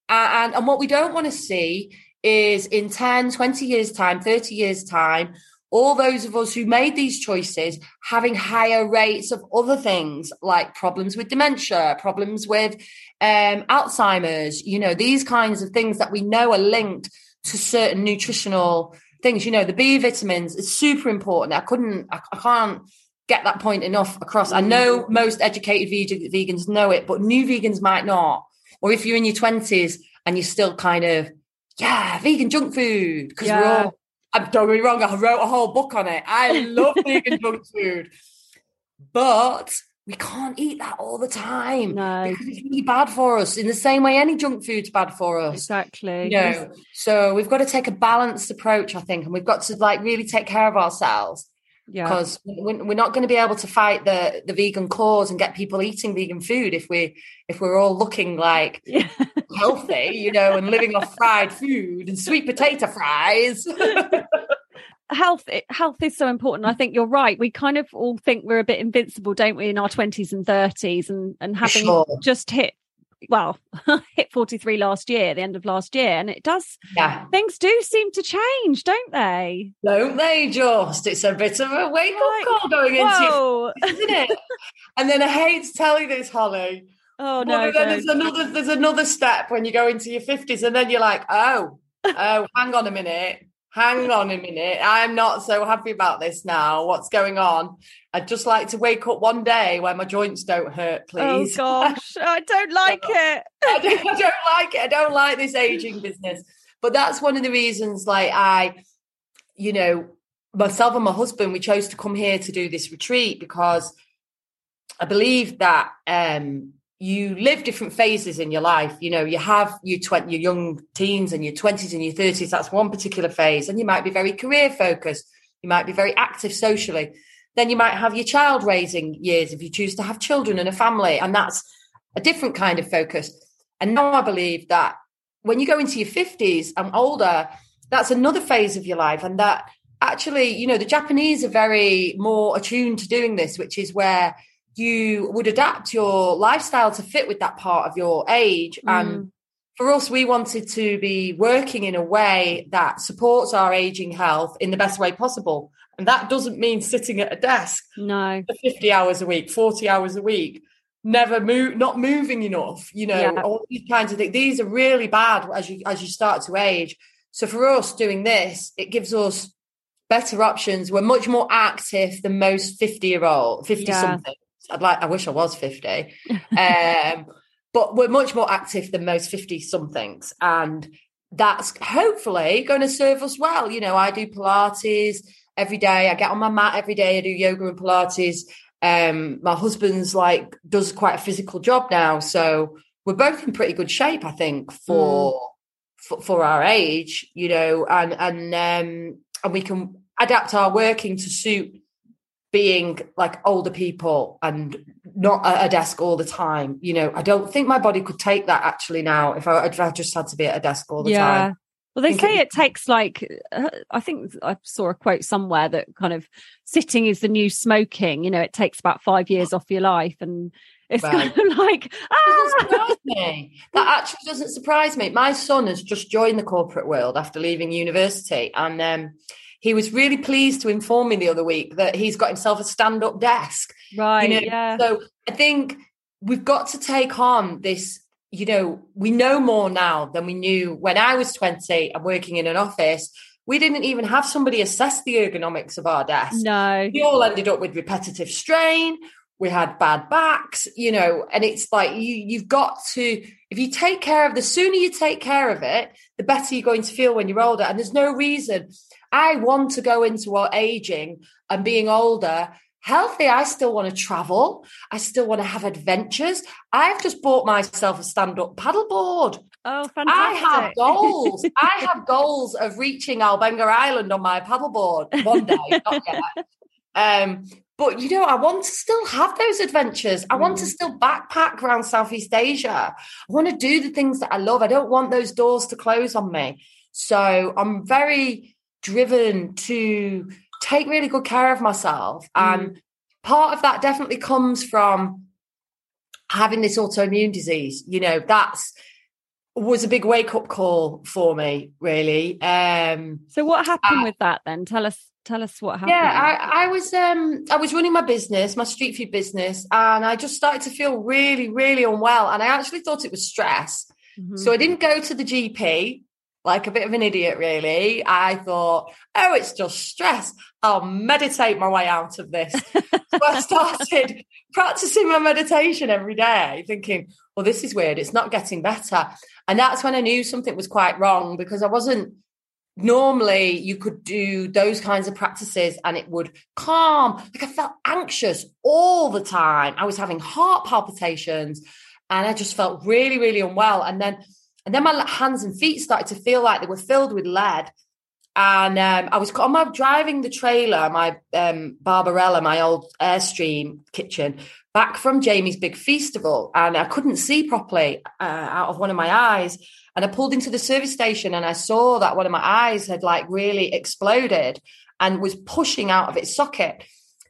and, and what we don't want to see is in 10, 20 years' time, 30 years' time, all those of us who made these choices having higher rates of other things like problems with dementia, problems with um, Alzheimer's, you know, these kinds of things that we know are linked to certain nutritional things. You know, the B vitamins is super important. I couldn't, I, I can't get that point enough across. I know most educated vegans know it, but new vegans might not. Or if you're in your 20s and you're still kind of, yeah, vegan junk food, because yeah. we're all I'm don't get me wrong, I wrote a whole book on it. I love <laughs> vegan junk food. But we can't eat that all the time. No. Because it's really bad for us in the same way any junk food's bad for us. Exactly. You know? So we've got to take a balanced approach, I think, and we've got to like really take care of ourselves. Yeah. Because we're not going to be able to fight the the vegan cause and get people eating vegan food if we if we're all looking like <laughs> yeah. healthy, you know, and living off fried food and sweet potato fries. <laughs> health health is so important i think you're right we kind of all think we're a bit invincible don't we in our 20s and 30s and and having sure. just hit well <laughs> hit 43 last year the end of last year and it does yeah. things do seem to change don't they? Don't they just it's a bit of a wake up call going whoa. into <laughs> isn't it? And then i hate to tell you this holly <laughs> oh no then there's another there's another step when you go into your 50s and then you're like oh oh hang on a minute hang on a minute. I'm not so happy about this now. What's going on? I'd just like to wake up one day where my joints don't hurt, oh, please. Oh gosh, <laughs> I don't like it. <laughs> I, don't, I don't like it. I don't like this aging business. But that's one of the reasons, like, I, you know, myself and my husband, we chose to come here to do this retreat because I believe that um, you live different phases in your life. You know, you have your twenty, your young teens and your twenties and your thirties. That's one particular phase, and you might be very career focused. You might be very active socially. Then you might have your child raising years if you choose to have children and a family, and that's a different kind of focus. And now I believe that when you go into your fifties and older, that's another phase of your life, and that actually, you know, the Japanese are very more attuned to doing this, which is where you would adapt your lifestyle to fit with that part of your age. Mm. And for us, we wanted to be working in a way that supports our aging health in the best way possible. And that doesn't mean sitting at a desk no. for 50 hours a week, 40 hours a week, never move, not moving enough, you know, yeah. all these kinds of things. These are really bad as you as you start to age. So for us doing this, it gives us better options. We're much more active than most 50 year old, 50 yeah. something. I'd like, I wish I was 50. <laughs> um, but we're much more active than most 50 somethings. And that's hopefully going to serve us well. You know, I do Pilates every day. I get on my mat every day. I do yoga and Pilates. Um, my husband's like does quite a physical job now, so we're both in pretty good shape, I think, for mm. for, for, our age. You know, and and um, and we can adapt our working to suit being like older people and not at a desk all the time. You know, I don't think my body could take that actually now if I, if I just had to be at a desk all the yeah. time. Well, they say it takes like, uh, I think I saw a quote somewhere that kind of sitting is the new smoking. You know, it takes about five <gasps> years off your life. And it's right. kind of <laughs> like, ah! That actually doesn't surprise me. My son has just joined the corporate world after leaving university. And um, he was really pleased to inform me the other week that he's got himself a stand-up desk. Right. You know? yeah. So I think we've got to take on this. You know, we know more now than we knew when I was 20 and working in an office. We didn't even have somebody assess the ergonomics of our desk. no. We all ended up with repetitive strain. We had bad backs, you know, and it's like you you've got to if you take care of the sooner you take care of it, the better you're going to feel when you're older. And there's no reason I want to go into our aging and being older healthy. I still want to travel. I still want to have adventures. I've just bought myself a stand-up paddleboard. Oh, fantastic. I have goals. <laughs> I have goals of reaching Albenga Island on my paddleboard one day, <laughs> not yet. Um, but you know, I want to still have those adventures. I want to still backpack around Southeast Asia. I want to do the things that I love. I don't want those doors to close on me. So I'm very driven to take really good care of myself. And part of that definitely comes from having this autoimmune disease. You know, that's was a big wake up call for me, really. Um, So what happened Uh, with that then? Tell us tell us what happened. yeah, I, I was um I was running my business, my street food business, and I just started to feel really, really unwell. And I actually thought it was stress. Mhm. So I didn't go to the GP, like a bit of an idiot, really. I thought, oh, it's just stress. I'll meditate my way out of this. so I started <laughs> practicing my meditation every day, thinking, well, this is weird. It's not getting better. And that's when I knew something was quite wrong because I wasn't normally you could do those kinds of practices and it would calm like i felt anxious all the time i was having heart palpitations and i just felt really really unwell and then and then my hands and feet started to feel like they were filled with lead and um, I was on my driving the trailer, my um, Barbarella, my old Airstream kitchen, back from Jamie's Big Feastival, and I couldn't see properly uh, out of one of my eyes. And I pulled into the service station, and I saw that one of my eyes had like really exploded and was pushing out of its socket.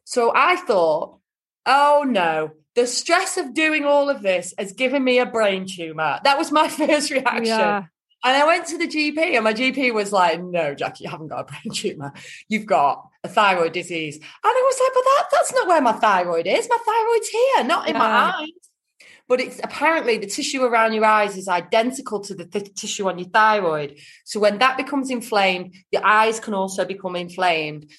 So I thought, oh no, the stress of doing all of this has given me a brain tumor. That was my <laughs> first reaction. Yeah. And I went to the GP, and my GP was like, "No, Jackie, you haven't got a brain <laughs> tumor. You've got a thyroid disease." And I was like, "But that, that's not where my thyroid is. My thyroid's here, not in my eyes." But it's apparently the tissue around your eyes is identical to the th- tissue on your thyroid. So when that becomes inflamed, your eyes can also become inflamed.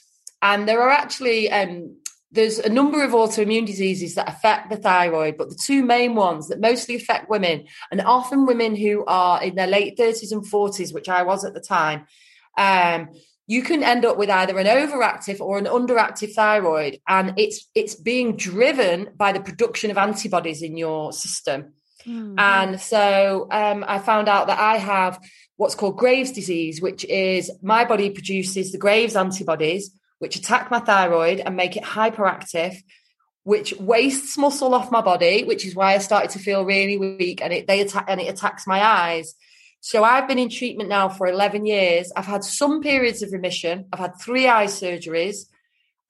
And there are actually um, there's a number of autoimmune diseases that affect the thyroid, but the two main ones that mostly affect women, and often women who are in their late 30s and 40s, which I was at the time, um, you can end up with either an overactive or an underactive thyroid, and it's it's being driven by the production of antibodies in your system. Mhm. And so um, I found out that I have what's called Graves' disease, which is my body produces the Graves antibodies, which attack my thyroid and make it hyperactive, which wastes muscle off my body, which is why I started to feel really weak, and it they attack and it attacks my eyes. So I've been in treatment now for 11 years. I've had some periods of remission. I've had three eye surgeries.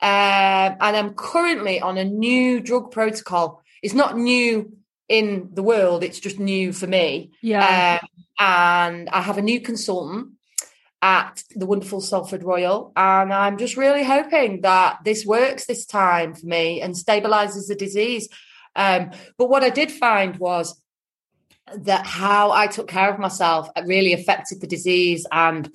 Um, and I'm currently on a new drug protocol. It's not new in the world, it's just new for me. yeah. Um, and I have a new consultant at the wonderful Salford Royal. And I'm just really hoping that this works this time for me and stabilizes the disease. Um, but what I did find was that how I took care of myself really affected the disease and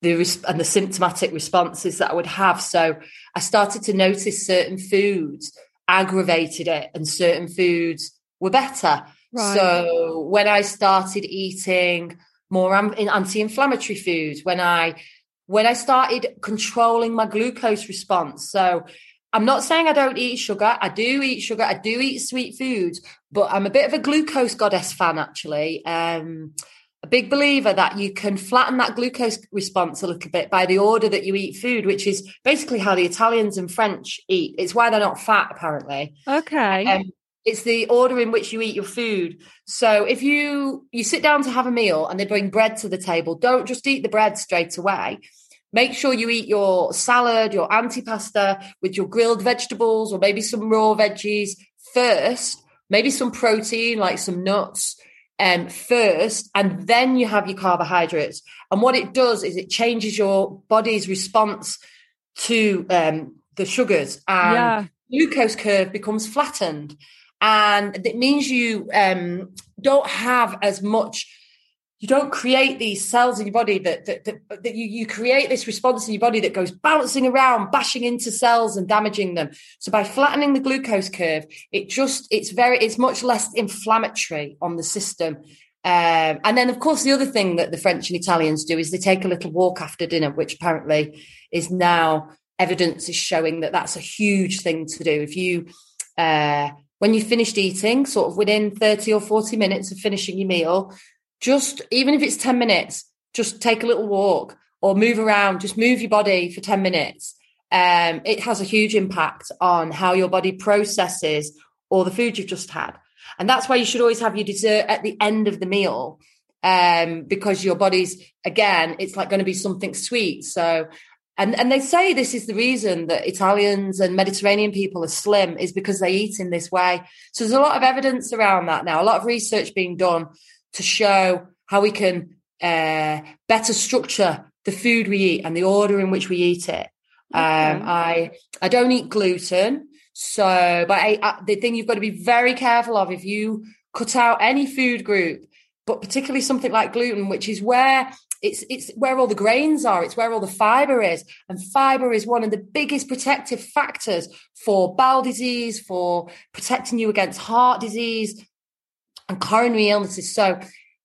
the res- and the symptomatic responses that I would have. So I started to notice certain foods aggravated it, and certain foods were better. Right. So when I started eating more in anti-inflammatory foods, when I when I started controlling my glucose response, so I'm not saying I don't eat sugar. I do eat sugar. I do eat sweet foods, but I'm a bit of a glucose goddess fan, actually. Um, a big believer that you can flatten that glucose response a little bit by the order that you eat food, which is basically how the Italians and French eat. It's why they're not fat, apparently. Okay. Um, it's the order in which you eat your food. So if you you sit down to have a meal and they bring bread to the table, don't just eat the bread straight away. Make sure you eat your salad, your antipasta with your grilled vegetables or maybe some raw veggies first, maybe some protein like some nuts. um, first, and then you have your carbohydrates. And what it does is it changes your body's response to um, the sugars, and Yeah. glucose curve becomes flattened, and it means you um, don't have as much. You don't create these cells in your body that that, that, that you, you create this response in your body that goes bouncing around, bashing into cells and damaging them. So by flattening the glucose curve, it just it's very it's much less inflammatory on the system. Um, and then, of course, the other thing that the French and Italians do is they take a little walk after dinner, which apparently is now evidence is showing that that's a huge thing to do. If you, uh, when you finished eating, sort of within 30 or 40 minutes of finishing your meal, just even if it's 10 minutes, just take a little walk or move around, just move your body for 10 minutes. Um, it has a huge impact on how your body processes all the food you've just had. And that's why you should always have your dessert at the end of the meal um, because your body's, again, it's like going to be something sweet. So, and, and they say this is the reason that Italians and Mediterranean people are slim is because they eat in this way. So there's a lot of evidence around that now, a lot of research being done to show how we can uh, better structure the food we eat and the order in which we eat it. Um, I I don't eat gluten, so but I, I, the thing you've got to be very careful of if you cut out any food group, but particularly something like gluten, which is where it's it's where all the grains are, it's where all the fiber is, and fiber is one of the biggest protective factors for bowel disease, for protecting you against heart disease and coronary illnesses. So,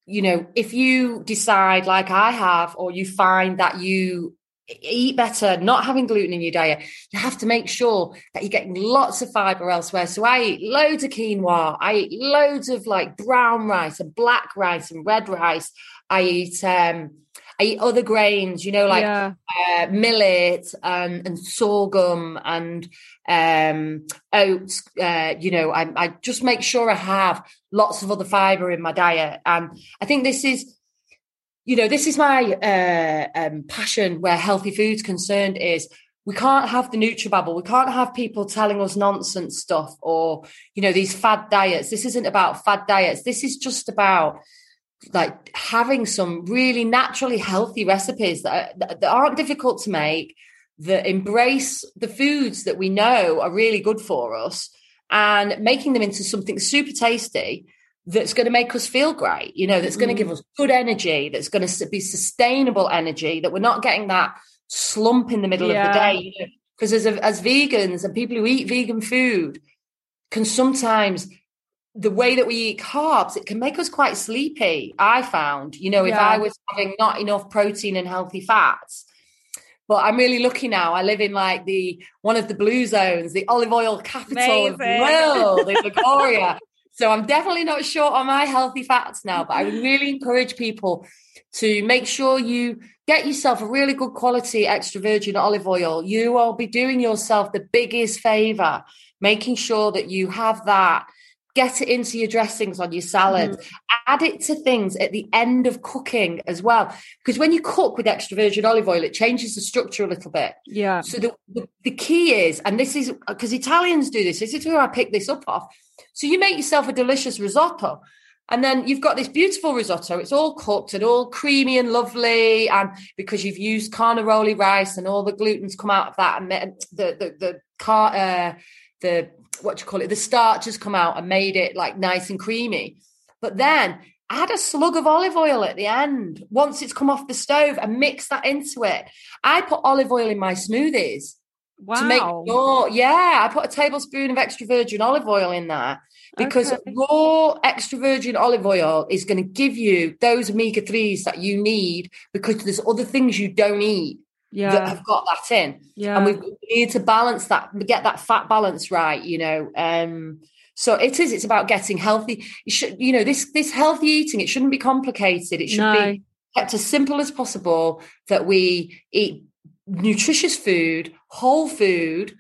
you know, if you decide, like I have, or you find that you eat better, not having gluten in your diet, you have to make sure that you're getting lots of fiber elsewhere. So I eat loads of quinoa, I eat loads of like brown rice and black rice and red rice. I eat um I eat other grains, you know, like yeah. uh, millet and, and sorghum and um, oats. Uh, you know, I, I just make sure I have lots of other fiber in my diet. And I think this is, you know, this is my uh, um, passion where healthy food's concerned is we can't have the nutribabble. We can't have people telling us nonsense stuff or, you know, these fad diets. This isn't about fad diets. This is just about like having some really naturally healthy recipes that, are, that aren't difficult to make that embrace the foods that we know are really good for us and making them into something super tasty that's going to make us feel great you know that's going to give mm. us good energy that's going to be sustainable energy that we're not getting that slump in the middle Yeah. of the day because as as vegans and people who eat vegan food can sometimes the way that we eat carbs, it can make us quite sleepy. I found, you know, if Yeah. I was having not enough protein and healthy fats. But I'm really lucky now. I live in like the one of the blue zones, the olive oil capital of the world in Victoria. <laughs> so I'm definitely not short on my healthy fats now. But I would really encourage people to make sure you get yourself a really good quality extra virgin olive oil. You will be doing yourself the biggest favor, making sure that you have that get it into your dressings on your salads add it to things at the end of cooking as well. Because when you cook with extra virgin olive oil it changes the structure a little bit. Yeah. so the, the, the key is and this is because italians do this this is where i picked this up off. So you make yourself a delicious risotto and then you've got this beautiful risotto. It's all cooked and all creamy and lovely and because you've used carnaroli rice and all the gluten's come out of that and the the the car uh, the what do you call it the starch has come out and made it like nice and creamy but then add a slug of olive oil at the end once it's come off the stove and mix that into it i put olive oil in my smoothies Wow. to make sure yeah i put a tablespoon of extra virgin olive oil in there because Okay. raw extra virgin olive oil is going to give you those omega 3s that you need because there's other things you don't eat that yeah. have got that in Yeah. and we need to balance that get that fat balance right you know um so it is it's about getting healthy you should you know this this healthy eating it shouldn't be complicated it should No. be kept as simple as possible that we eat nutritious food whole food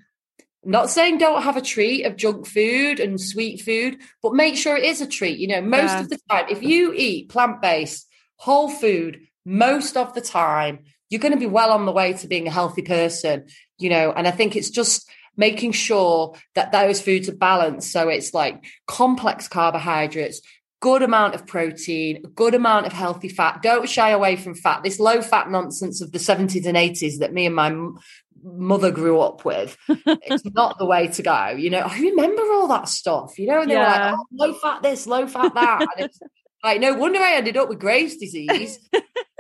not saying don't have a treat of junk food and sweet food but make sure it is a treat you know most Yeah. of the time if you eat plant-based whole food most of the time you're going to be well on the way to being a healthy person you know and i think it's just making sure that those foods are balanced so it's like complex carbohydrates good amount of protein, good amount of healthy fat. Don't shy away from fat. This low fat nonsense of the 70s and 80s that me and my m- mother grew up with, <laughs> it's not the way to go. You know, I remember all that stuff, you know, and they Yeah. were like, oh, low fat this, low fat that. And it's like, no wonder I ended up with Graves' disease. <laughs>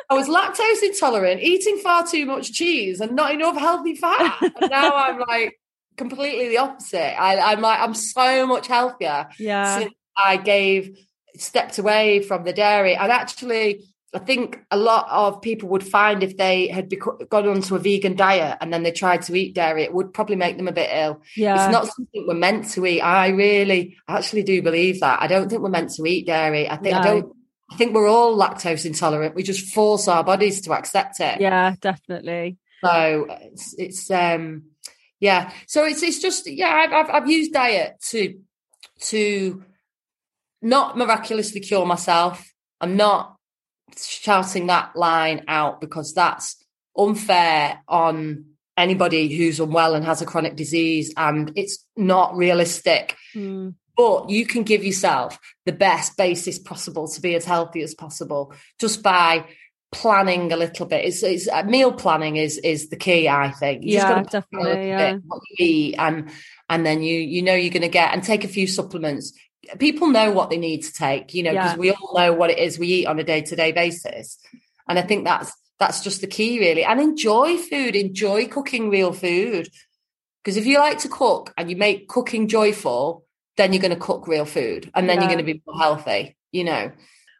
I was lactose intolerant, eating far too much cheese and not enough healthy fat. And now I'm <laughs> like completely the opposite. I, I'm like, I'm so much healthier Yeah. since I gave stepped away from the dairy. And actually, I think a lot of people would find if they had beco- gone onto a vegan diet and then they tried to eat dairy, it would probably make them a bit ill. Yeah. It's not something we're meant to eat. I really actually do believe that. I don't think we're meant to eat dairy. I think I don't I think we're all lactose intolerant. We just force our bodies to accept it. Yeah, definitely. So it's, it's um yeah. So it's it's just yeah. I've I've, I've used diet to to not miraculously cure myself. I'm not shouting that line out because that's unfair on anybody who's unwell and has a chronic disease, and it's not realistic. Mm. But you can give yourself the best basis possible to be as healthy as possible just by planning a little bit. It's, it's uh, meal planning is is the key, I think. You Yeah, a definitely, yeah. what you eat and and then you you know you're going to get and take a few supplements. People know what they need to take, you know, because Yeah. we all know what it is we eat on a day to day basis, and I think that's that's just the key, really. And enjoy food, enjoy cooking real food. Because if you like to cook and you make cooking joyful, then you're going to cook real food and then Yeah. you're going to be more healthy, you know.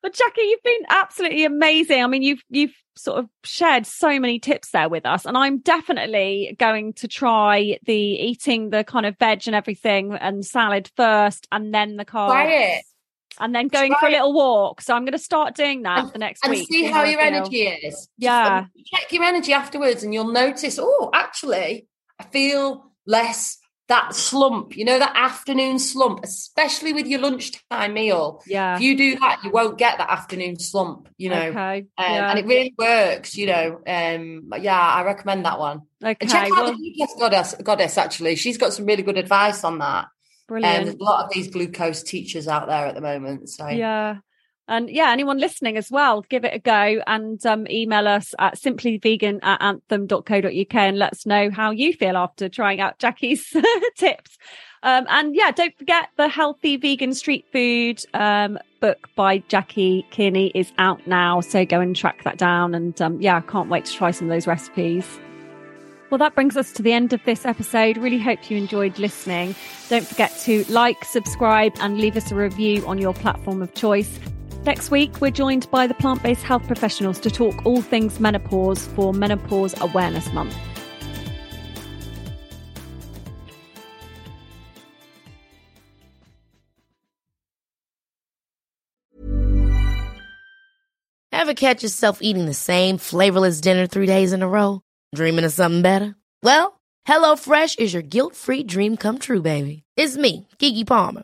But Jackie, you've been absolutely amazing. I mean, you've you've sort of shared so many tips there with us, and I'm definitely going to try the eating the kind of veg and everything and salad first, and then the carbs, Try it. and then going Try for a it. little walk. So I'm going to start doing that And- for next And week. see see how your energy is. Yeah. um, check your energy afterwards and you'll notice, oh, actually, I feel less that slump, you know, that afternoon slump, especially with your lunchtime meal. Yeah. If you do that, you won't get that afternoon slump, you know. Okay. Um, yeah. And it really works, you know. Um, yeah, I recommend that one. okay. And check out well, the glucose goddess, goddess. Actually, she's got some really good advice on that. Brilliant. And brilliant. there's a lot of these glucose teachers out there at the moment. So Yeah. And yeah, anyone listening as well, give it a go and um, email us at simplyvegan at anthem.co.uk and let us know how you feel after trying out Jackie's <laughs> tips. Um, and yeah, don't forget the Healthy Vegan Street Food um, book by Jackie Kearney is out now. So go and track that down. And um, yeah, I can't wait to try some of those recipes. Well, that brings us to the end of this episode. Really hope you enjoyed listening. Don't forget to like, subscribe, and leave us a review on your platform of choice. Next week, we're joined by the plant based health professionals to talk all things menopause for Menopause Awareness Month. Ever catch yourself eating the same flavorless dinner three days in a row? Dreaming of something better? Well, HelloFresh is your guilt-free dream come true, baby. It's me, Keke Palmer.